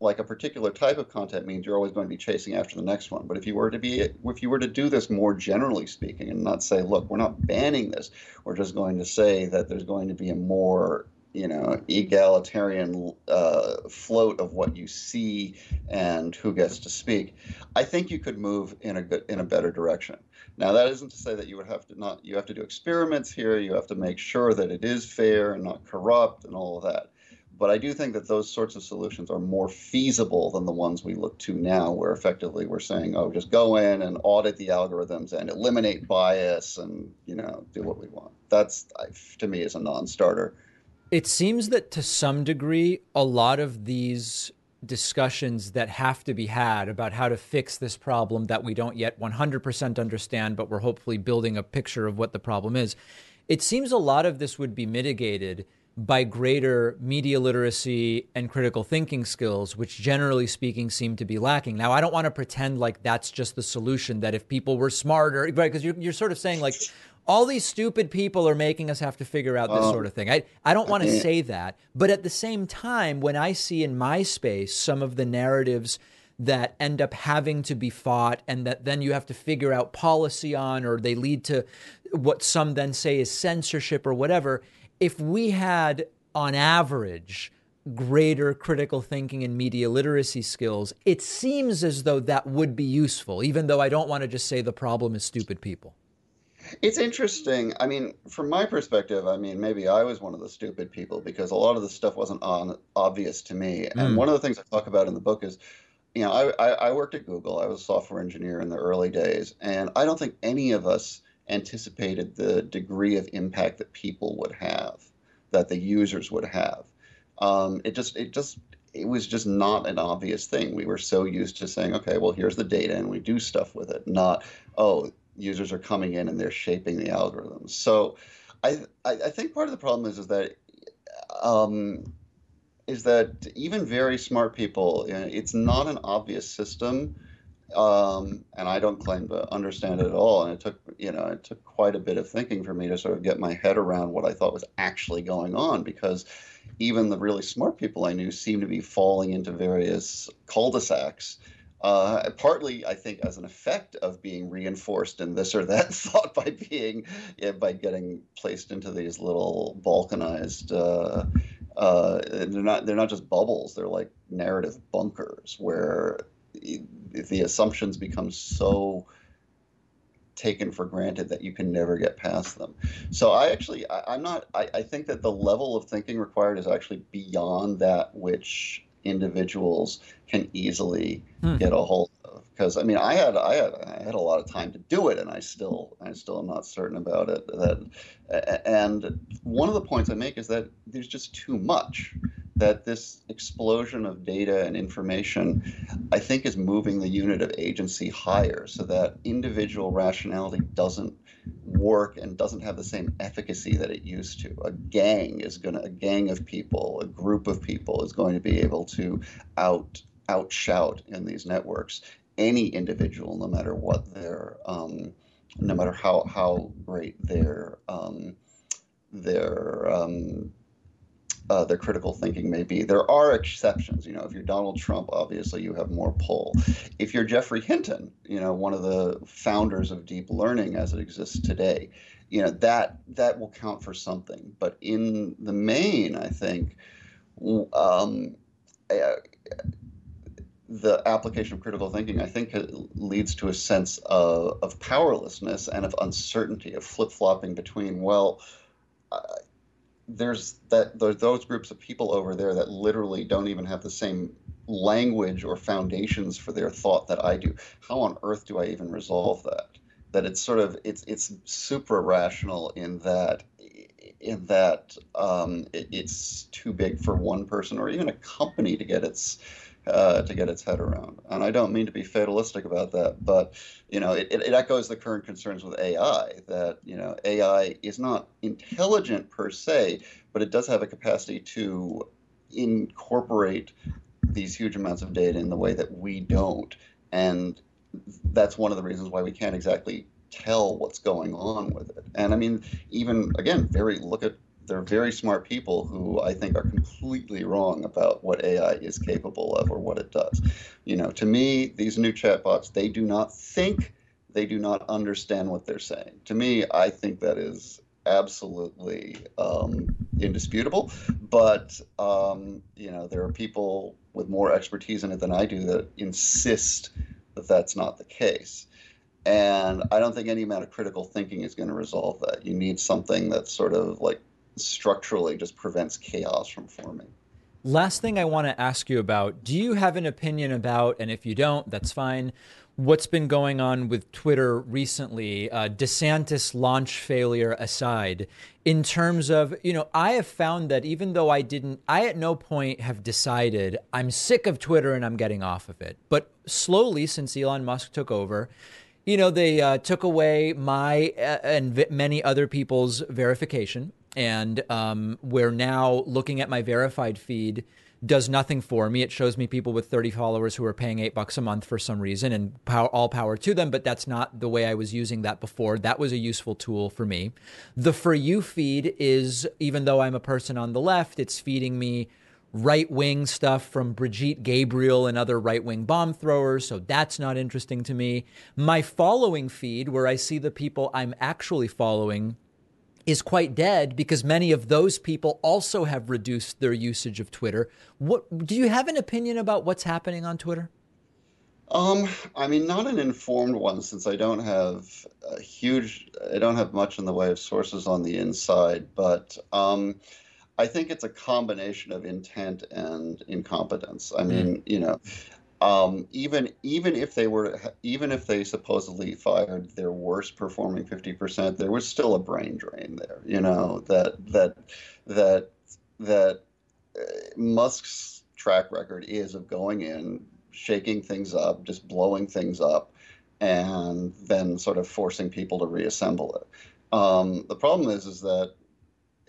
like a particular type of content means you're always going to be chasing after the next one. But if you were to be, if you were to do this more generally speaking, and not say, look, we're not banning this, we're just going to say that there's going to be a more you know egalitarian uh, float of what you see and who gets to speak i think you could move in a good in a better direction now that isn't to say that you would have to not you have to do experiments here you have to make sure that it is fair and not corrupt and all of that but I do think that those sorts of solutions are more feasible than the ones we look to now, where effectively we're saying, "Oh, just go in and audit the algorithms and eliminate bias and you know do what we want." That's to me is a non-starter. It seems that to some degree, a lot of these discussions that have to be had about how to fix this problem that we don't yet 100% understand, but we're hopefully building a picture of what the problem is. It seems a lot of this would be mitigated by greater media literacy and critical thinking skills, which generally speaking seem to be lacking. Now, I don't want to pretend like that's just the solution, that if people were smarter, right? Because you're, you're sort of saying like, all these stupid people are making us have to figure out this sort of thing. I, I don't want to say that. But at the same time, when I see in my space some of the narratives that end up having to be fought and that then you have to figure out policy on, or they lead to what some then say is censorship or whatever, if we had, on average, greater critical thinking and media literacy skills, it seems as though that would be useful, even though I don't want to just say the problem is stupid people. It's interesting. I mean, from my perspective, I mean, maybe I was one of the stupid people because a lot of the stuff wasn't on obvious to me. And mm. one of the things I talk about in the book is, you know, I, I, I worked at Google. I was a software engineer in the early days, and I don't think any of us anticipated the degree of impact that people would have, that the users would have. Um, it just it just it was just not an obvious thing. We were so used to saying, okay, well, here's the data and we do stuff with it, not, oh, users are coming in and they're shaping the algorithms. So I, I, I think part of the problem is, is that um, is that even very smart people, you know, it's not an obvious system. Um, and I don't claim to understand it at all. And it took, you know, it took quite a bit of thinking for me to sort of get my head around what I thought was actually going on because even the really smart people I knew seemed to be falling into various cul-de-sacs. Uh, partly, I think, as an effect of being reinforced in this or that thought by being, yeah, by getting placed into these little balkanized. Uh, uh, they're not they're not just bubbles; they're like narrative bunkers where the assumptions become so taken for granted that you can never get past them. So I actually, I, am not, I, I think that the level of thinking required is actually beyond that which individuals can easily hmm. get a hold of. Because I mean, I had, I had, I had a lot of time to do it, and I still, I still am not certain about it. That, and one of the points I make is that there's just too much that this explosion of data and information, I think, is moving the unit of agency higher so that individual rationality doesn't work and doesn't have the same efficacy that it used to. A gang is going to, a gang of people, a group of people is going to be able to out outshout in these networks any individual, no matter what their, um, no matter how how great their um, their um, uh, their critical thinking may be. There are exceptions. You know, if you're Donald Trump, obviously you have more pull. If you're Geoffrey Hinton, you know, one of the founders of deep learning as it exists today, you know that that will count for something. But in the main, I think. Um, the application of critical thinking, I think, leads to a sense of, of powerlessness and of uncertainty, of flip flopping between, well, uh, there's that there's those groups of people over there that literally don't even have the same language or foundations for their thought that I do. How on earth do I even resolve that? That it's sort of it's it's super rational in that in that um, it, it's too big for one person or even a company to get its uh, to get its head around. And I don't mean to be fatalistic about that, but you know, it, it, echoes the current concerns with AI that you know AI is not intelligent per se, but it does have a capacity to incorporate these huge amounts of data in the way that we don't, and that's one of the reasons why we can't exactly tell what's going on with it. And I mean, even again, very look at they're very smart people who I think are completely wrong about what AI is capable of or what it does. You know, to me, these new chatbots, they do not think, they do not understand what they're saying. To me, I think that is absolutely um, indisputable. But um, you know, there are people with more expertise in it than I do that insist that that's not the case. And I don't think any amount of critical thinking is going to resolve that. You need something that's sort of like structurally just prevents chaos from forming. Last thing I want to ask you about do you have an opinion about, and if you don't, that's fine, what's been going on with Twitter recently, uh, DeSantis launch failure aside, in terms of, you know, I have found that even though I didn't, I at no point have decided I'm sick of Twitter and I'm getting off of it. But slowly, since Elon Musk took over, you know, they uh, took away my uh, and many other people's verification and um, we're now looking at my verified feed does nothing for me. It shows me people with 30 followers who are paying eight bucks a month for some reason, and power, all power to them. But that's not the way I was using that before. That was a useful tool for me. The For You feed is, even though I'm a person on the left, it's feeding me right wing stuff from Brigitte Gabriel and other right wing bomb throwers. So that's not interesting to me. My following feed, where I see the people I'm actually following, is quite dead because many of those people also have reduced their usage of Twitter. What do you have an opinion about what's happening on Twitter? Um, I mean, not an informed one since I don't have a huge, I don't have much in the way of sources on the inside, but um, I think it's a combination of intent and incompetence. I mean, mm. you know, um, even even if they were even if they supposedly fired their worst performing 50% there was still a brain drain there you know that that that that uh, musk's track record is of going in shaking things up just blowing things up and then sort of forcing people to reassemble it. Um, the problem is is that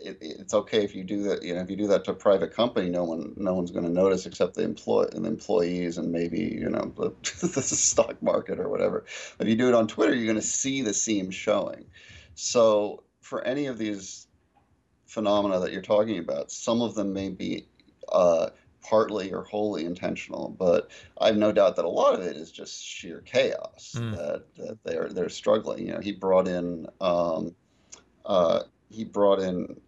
it, it's okay if you do that. You know, if you do that to a private company, no one, no one's going to notice except the employ the employees and maybe you know the, the stock market or whatever. If you do it on Twitter, you're going to see the seam showing. So for any of these phenomena that you're talking about, some of them may be uh, partly or wholly intentional, but I have no doubt that a lot of it is just sheer chaos mm. that, that they're they're struggling. You know, he brought in. Um, uh, he brought in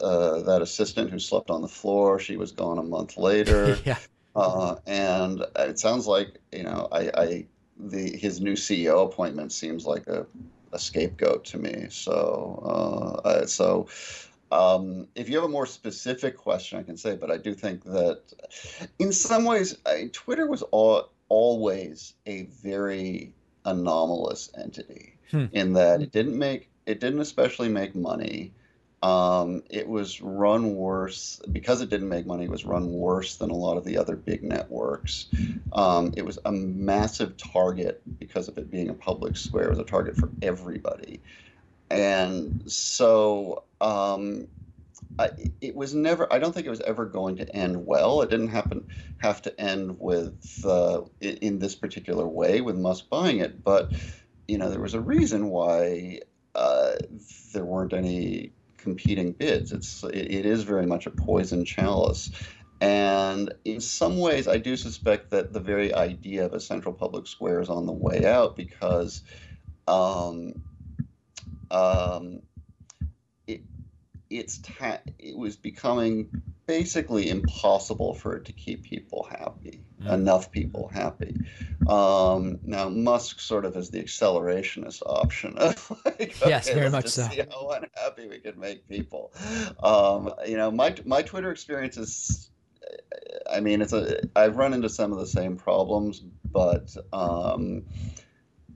uh, that assistant who slept on the floor. She was gone a month later. yeah. Uh, and it sounds like you know, I, I the his new CEO appointment seems like a, a scapegoat to me. So uh, so. Um, if you have a more specific question, I can say, but I do think that in some ways, I, Twitter was all, always a very anomalous entity hmm. in that it didn't make it didn't especially make money. Um, it was run worse because it didn't make money. It was run worse than a lot of the other big networks. Um, it was a massive target because of it being a public square. It was a target for everybody, and so um, I, it was never. I don't think it was ever going to end well. It didn't happen have to end with uh, in, this particular way with Musk buying it, but you know there was a reason why there weren't any competing bids. It's it, it is very much a poison chalice. And in some ways, I do suspect that the very idea of a central public square is on the way out because um, um, it, it's ta- it was becoming basically impossible for it to keep people happy, mm. enough people happy. Um, now Musk sort of is the accelerationist option. like, yes, okay, very much so. See how unhappy we can make people. Um, you know, my my Twitter experience is. I mean, it's a. I've run into some of the same problems, but um,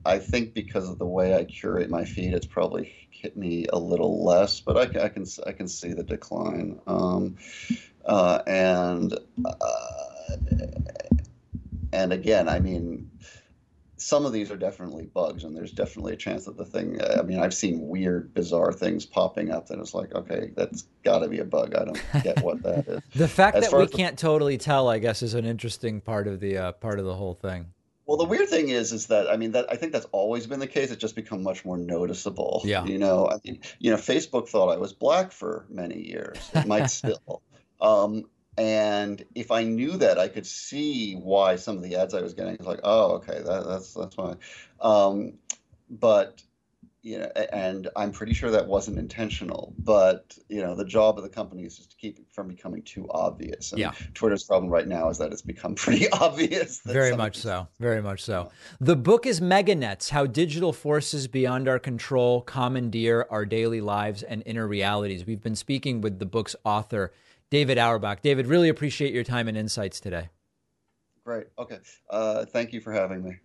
I think because of the way I curate my feed, it's probably hit me a little less, but I, I can I can see the decline. Um, uh, and uh, and again, I mean, some of these are definitely bugs, and there's definitely a chance that the thing. I mean, I've seen weird, bizarre things popping up that it's like, okay, that's got to be a bug. I don't get what that is. the fact as that we can't totally tell, I guess, is an interesting part of the uh, part of the whole thing. Well, the weird thing is, is that I mean that I think that's always been the case. It's just become much more noticeable. Yeah. You know, I mean, you know, Facebook thought I was black for many years. It might still. Um, and if I knew that, I could see why some of the ads I was getting was like, oh, okay, that, that's that's why. Um, but you know, and I'm pretty sure that wasn't intentional. But you know, the job of the company is just to keep it from becoming too obvious. And yeah. Twitter's problem right now is that it's become pretty obvious. Very much so. Very much so. The book is Meganets: How Digital Forces Beyond Our Control Commandeer Our Daily Lives and Inner Realities. We've been speaking with the book's author, David Auerbach. David, really appreciate your time and insights today. Great. Okay. Uh, thank you for having me.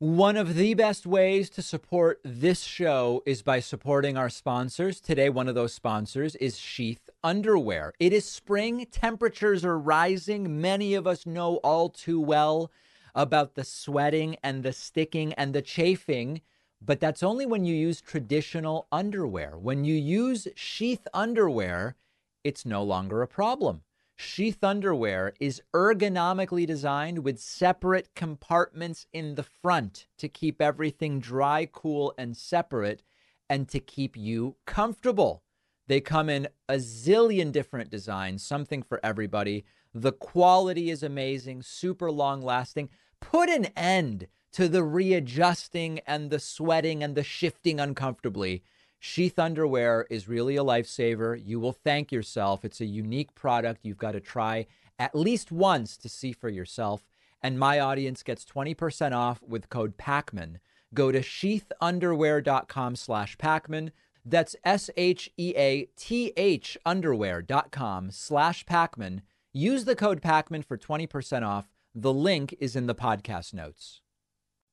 One of the best ways to support this show is by supporting our sponsors. Today, one of those sponsors is Sheath Underwear. It is spring, temperatures are rising. Many of us know all too well about the sweating and the sticking and the chafing, but that's only when you use traditional underwear. When you use Sheath Underwear, it's no longer a problem. Sheath underwear is ergonomically designed with separate compartments in the front to keep everything dry, cool, and separate, and to keep you comfortable. They come in a zillion different designs, something for everybody. The quality is amazing, super long lasting. Put an end to the readjusting and the sweating and the shifting uncomfortably Sheath underwear is really a lifesaver. You will thank yourself. It's a unique product you've got to try at least once to see for yourself. And my audience gets 20% off with code PAKMAN. Go to sheathunderwear.com slash PAKMAN. That's S H E A T H underwear.com slash PAKMAN. Use the code PAKMAN for 20% off. The link is in the podcast notes.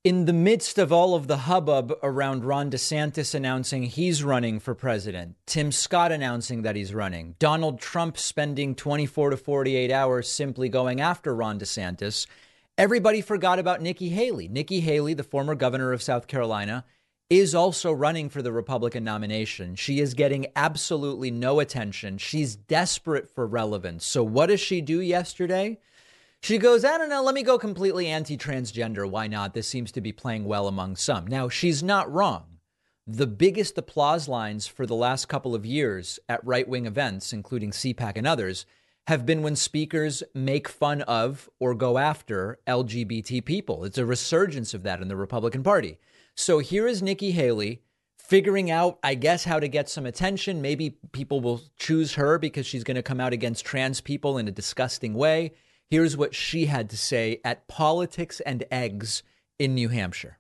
In the midst of all of the hubbub around Ron DeSantis announcing he's running for president, Tim Scott announcing that he's running, Donald Trump spending 24 to 48 hours simply going after Ron DeSantis, everybody forgot about Nikki Haley. Nikki Haley, the former governor of South Carolina, is also running for the Republican nomination. She is getting absolutely no attention. She's desperate for relevance. So, what does she do yesterday? She goes, I don't know, let me go completely anti transgender. Why not? This seems to be playing well among some. Now, she's not wrong. The biggest applause lines for the last couple of years at right wing events, including CPAC and others, have been when speakers make fun of or go after LGBT people. It's a resurgence of that in the Republican Party. So here is Nikki Haley figuring out, I guess, how to get some attention. Maybe people will choose her because she's going to come out against trans people in a disgusting way. Here's what she had to say at Politics and Eggs in New Hampshire.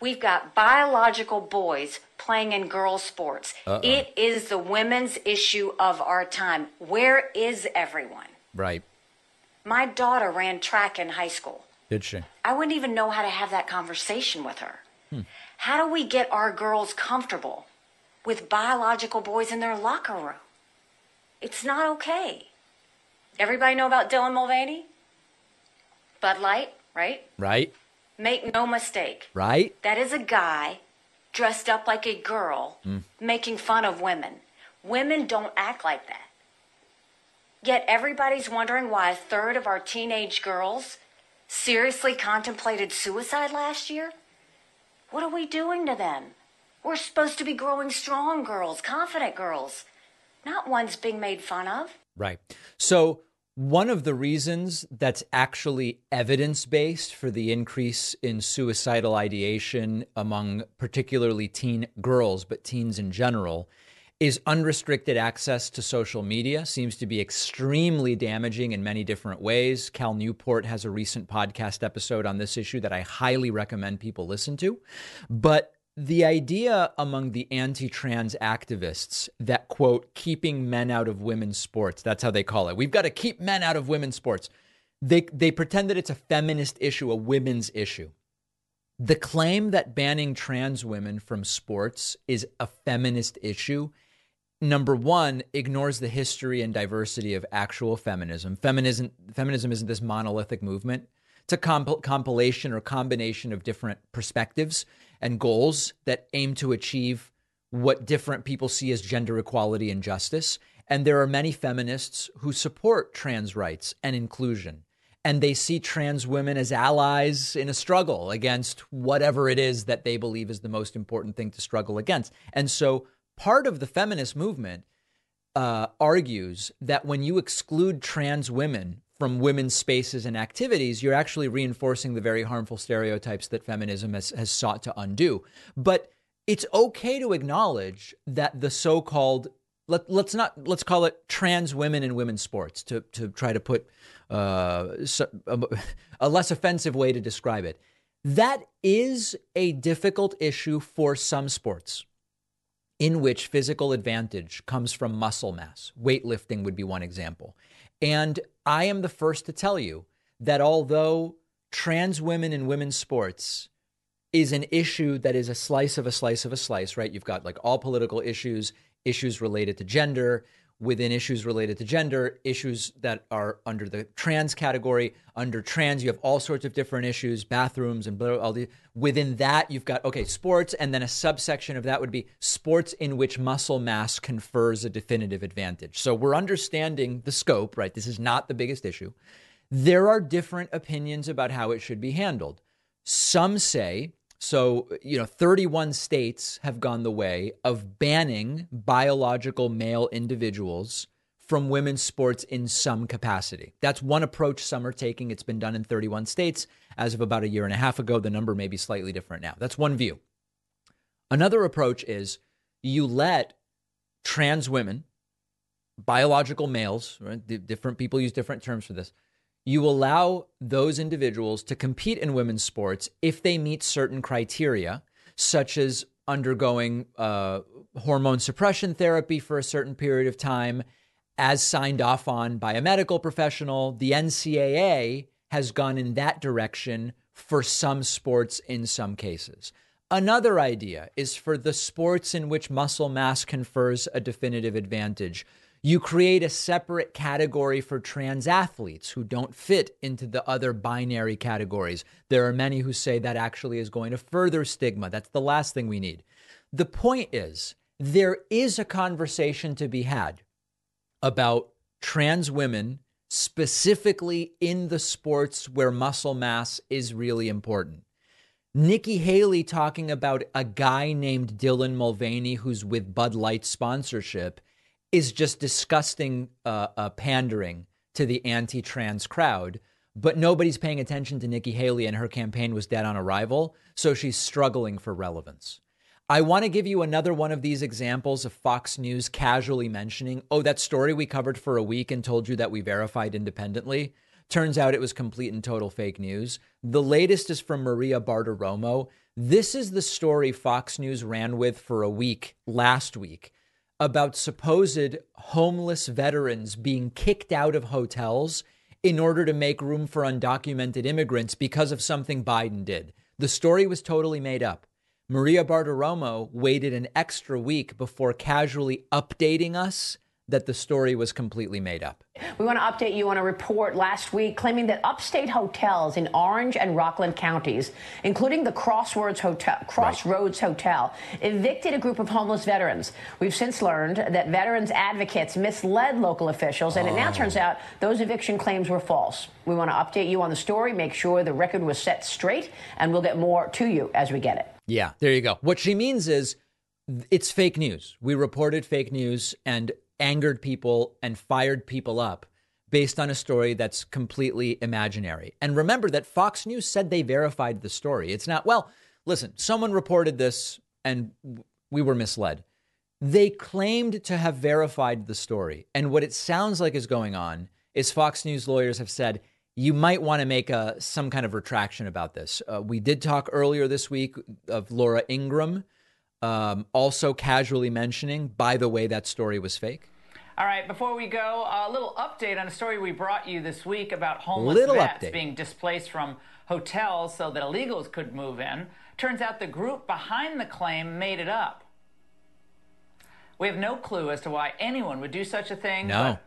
We've got biological boys playing in girls' sports. It is the women's issue of our time. Where is everyone? Right. My daughter ran track in high school. Did she? I wouldn't even know how to have that conversation with her. Hmm. How do we get our girls comfortable with biological boys in their locker room? It's not okay. Everybody know about Dylan Mulvaney? Bud Light, right? Right. Make no mistake. Right. That is a guy dressed up like a girl mm. making fun of women. Women don't act like that. Yet everybody's wondering why a third of our teenage girls seriously contemplated suicide last year. What are we doing to them? We're supposed to be growing strong girls, confident girls, not ones being made fun of. Right. So, one of the reasons that's actually evidence based for the increase in suicidal ideation among particularly teen girls, but teens in general, is unrestricted access to social media seems to be extremely damaging in many different ways. Cal Newport has a recent podcast episode on this issue that I highly recommend people listen to. But the idea among the anti trans activists that, quote, keeping men out of women's sports, that's how they call it. We've got to keep men out of women's sports. They, they pretend that it's a feminist issue, a women's issue. The claim that banning trans women from sports is a feminist issue number one ignores the history and diversity of actual feminism. Feminism feminism isn't this monolithic movement. It's a comp- compilation or combination of different perspectives and goals that aim to achieve what different people see as gender equality and justice. And there are many feminists who support trans rights and inclusion. And they see trans women as allies in a struggle against whatever it is that they believe is the most important thing to struggle against. And so part of the feminist movement uh, argues that when you exclude trans women from women's spaces and activities, you're actually reinforcing the very harmful stereotypes that feminism has, has sought to undo. But it's okay to acknowledge that the so-called let, us not let's call it trans women in women's sports to to try to put uh, a, a less offensive way to describe it. That is a difficult issue for some sports in which physical advantage comes from muscle mass. Weightlifting would be one example. And I am the first to tell you that although trans women in women's sports is an issue that is a slice of a slice of a slice, right? You've got like all political issues, issues related to gender, within issues related to gender, issues that are under the trans category. Under trans, you have all sorts of different issues, bathrooms and blah, all the. Within that, you've got okay, sports, and then a subsection of that would be sports in which muscle mass confers a definitive advantage. So we're understanding the scope, right? This is not the biggest issue. There are different opinions about how it should be handled. Some say so, you know, 31 states have gone the way of banning biological male individuals from women's sports in some capacity. That's one approach some are taking. It's been done in 31 states as of about a year and a half ago. The number may be slightly different now. That's one view. Another approach is you let trans women, biological males, right? different people use different terms for this, you allow those individuals to compete in women's sports if they meet certain criteria, such as undergoing uh, hormone suppression therapy for a certain period of time as signed off on by a medical professional. The NCAA has gone in that direction for some sports in some cases. Another idea is for the sports in which muscle mass confers a definitive advantage. You create a separate category for trans athletes who don't fit into the other binary categories. There are many who say that actually is going to further stigma. That's the last thing we need. The point is, there is a conversation to be had about trans women, specifically in the sports where muscle mass is really important. Nikki Haley talking about a guy named Dylan Mulvaney who's with Bud Light sponsorship is just disgusting uh, uh, pandering to the anti trans crowd. But nobody's paying attention to Nikki Haley, and her campaign was dead on arrival. So she's struggling for relevance. I want to give you another one of these examples of Fox News casually mentioning, oh, that story we covered for a week and told you that we verified independently. Turns out it was complete and total fake news. The latest is from Maria Bartiromo. This is the story Fox News ran with for a week last week about supposed homeless veterans being kicked out of hotels in order to make room for undocumented immigrants because of something Biden did. The story was totally made up. Maria Bartiromo waited an extra week before casually updating us that the story was completely made up. We want to update you on a report last week claiming that upstate hotels in Orange and Rockland counties, including the Crossroads Hotel, Crossroads right. Hotel, evicted a group of homeless veterans. We've since learned that veterans advocates misled local officials, and oh. it now oh. turns out those eviction claims were false. We want to update you on the story, make sure the record was set straight, and we'll get more to you as we get it. Yeah, there you go. What she means is it's fake news. We reported fake news, and angered people and fired people up based on a story that's completely imaginary. And remember that Fox News said they verified the story. It's not, well, listen, someone reported this and we were misled. They claimed to have verified the story. And what it sounds like is going on is Fox News lawyers have said, you might want to make a, some kind of retraction about this. Uh, we did talk earlier this week of Laura Ingraham, um, also casually mentioning, by the way, that story was fake. All right, before we go, a little update on a story we brought you this week about homeless little vets update. being displaced from hotels so that illegals could move in. Turns out the group behind the claim made it up. We have no clue as to why anyone would do such a thing. No.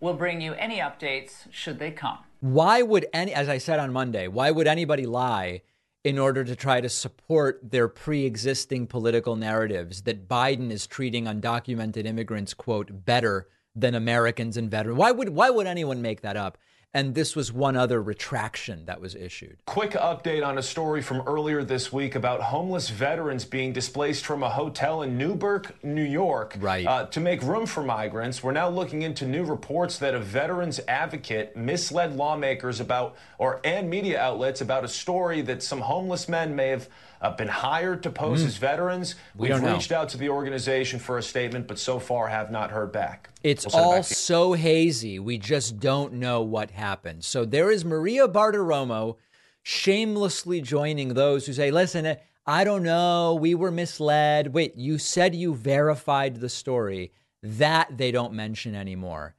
we'll bring you any updates should they come. Why would any, as I said on Monday, why would anybody lie in order to try to support their pre-existing political narratives that Biden is treating undocumented immigrants quote better than Americans and veterans. Why would why would anyone make that up? And this was one other retraction that was issued. Quick update on a story from earlier this week about homeless veterans being displaced from a hotel in Newburgh, New York, right. Uh, to make room for migrants. We're now looking into new reports that a veterans advocate misled lawmakers about, or and media outlets about a story that some homeless men may have uh, been hired to pose mm. as veterans. We We've reached know. out to the organization for a statement, but so far have not heard back. It's we'll all it so hazy. We just don't know what happened. So there is Maria Bartiromo shamelessly joining those who say, listen, I don't know. We were misled. Wait, you said you verified the story. That they don't mention anymore.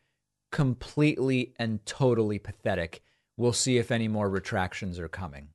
Completely and totally pathetic. We'll see if any more retractions are coming.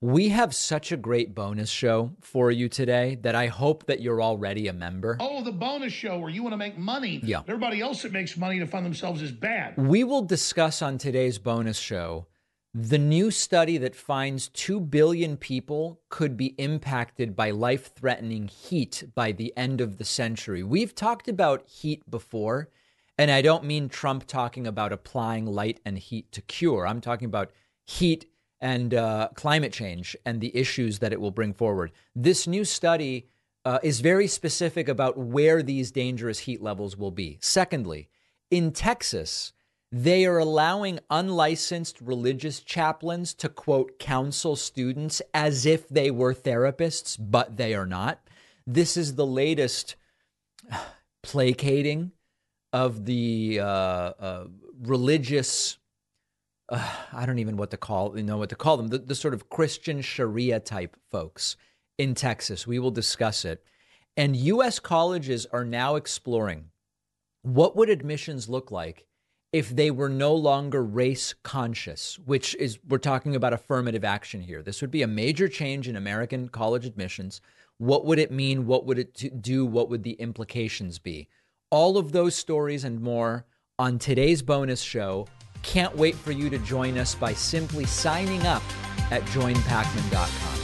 We have such a great bonus show for you today that I hope that you're already a member. Oh, the bonus show where you want to make money. Yeah. Everybody else that makes money to fund themselves is bad. We will discuss on today's bonus show the new study that finds 2 billion people could be impacted by life threatening heat by the end of the century. We've talked about heat before, and I don't mean Trump talking about applying light and heat to cure. I'm talking about heat and uh, climate change and the issues that it will bring forward. This new study uh, is very specific about where these dangerous heat levels will be. Secondly, in Texas, they are allowing unlicensed religious chaplains to quote counsel students as if they were therapists, but they are not. This is the latest placating of the uh, uh religious uh, I don't even what to call you know what to call them the, the sort of Christian Sharia type folks in Texas. We will discuss it. And U.S. colleges are now exploring What would admissions look like if they were no longer race conscious, which is, we're talking about affirmative action here? This would be a major change in American college admissions. What would it mean? What would it do? What would the implications be? All of those stories and more on today's bonus show. Can't wait for you to join us by simply signing up at joinpakman.com.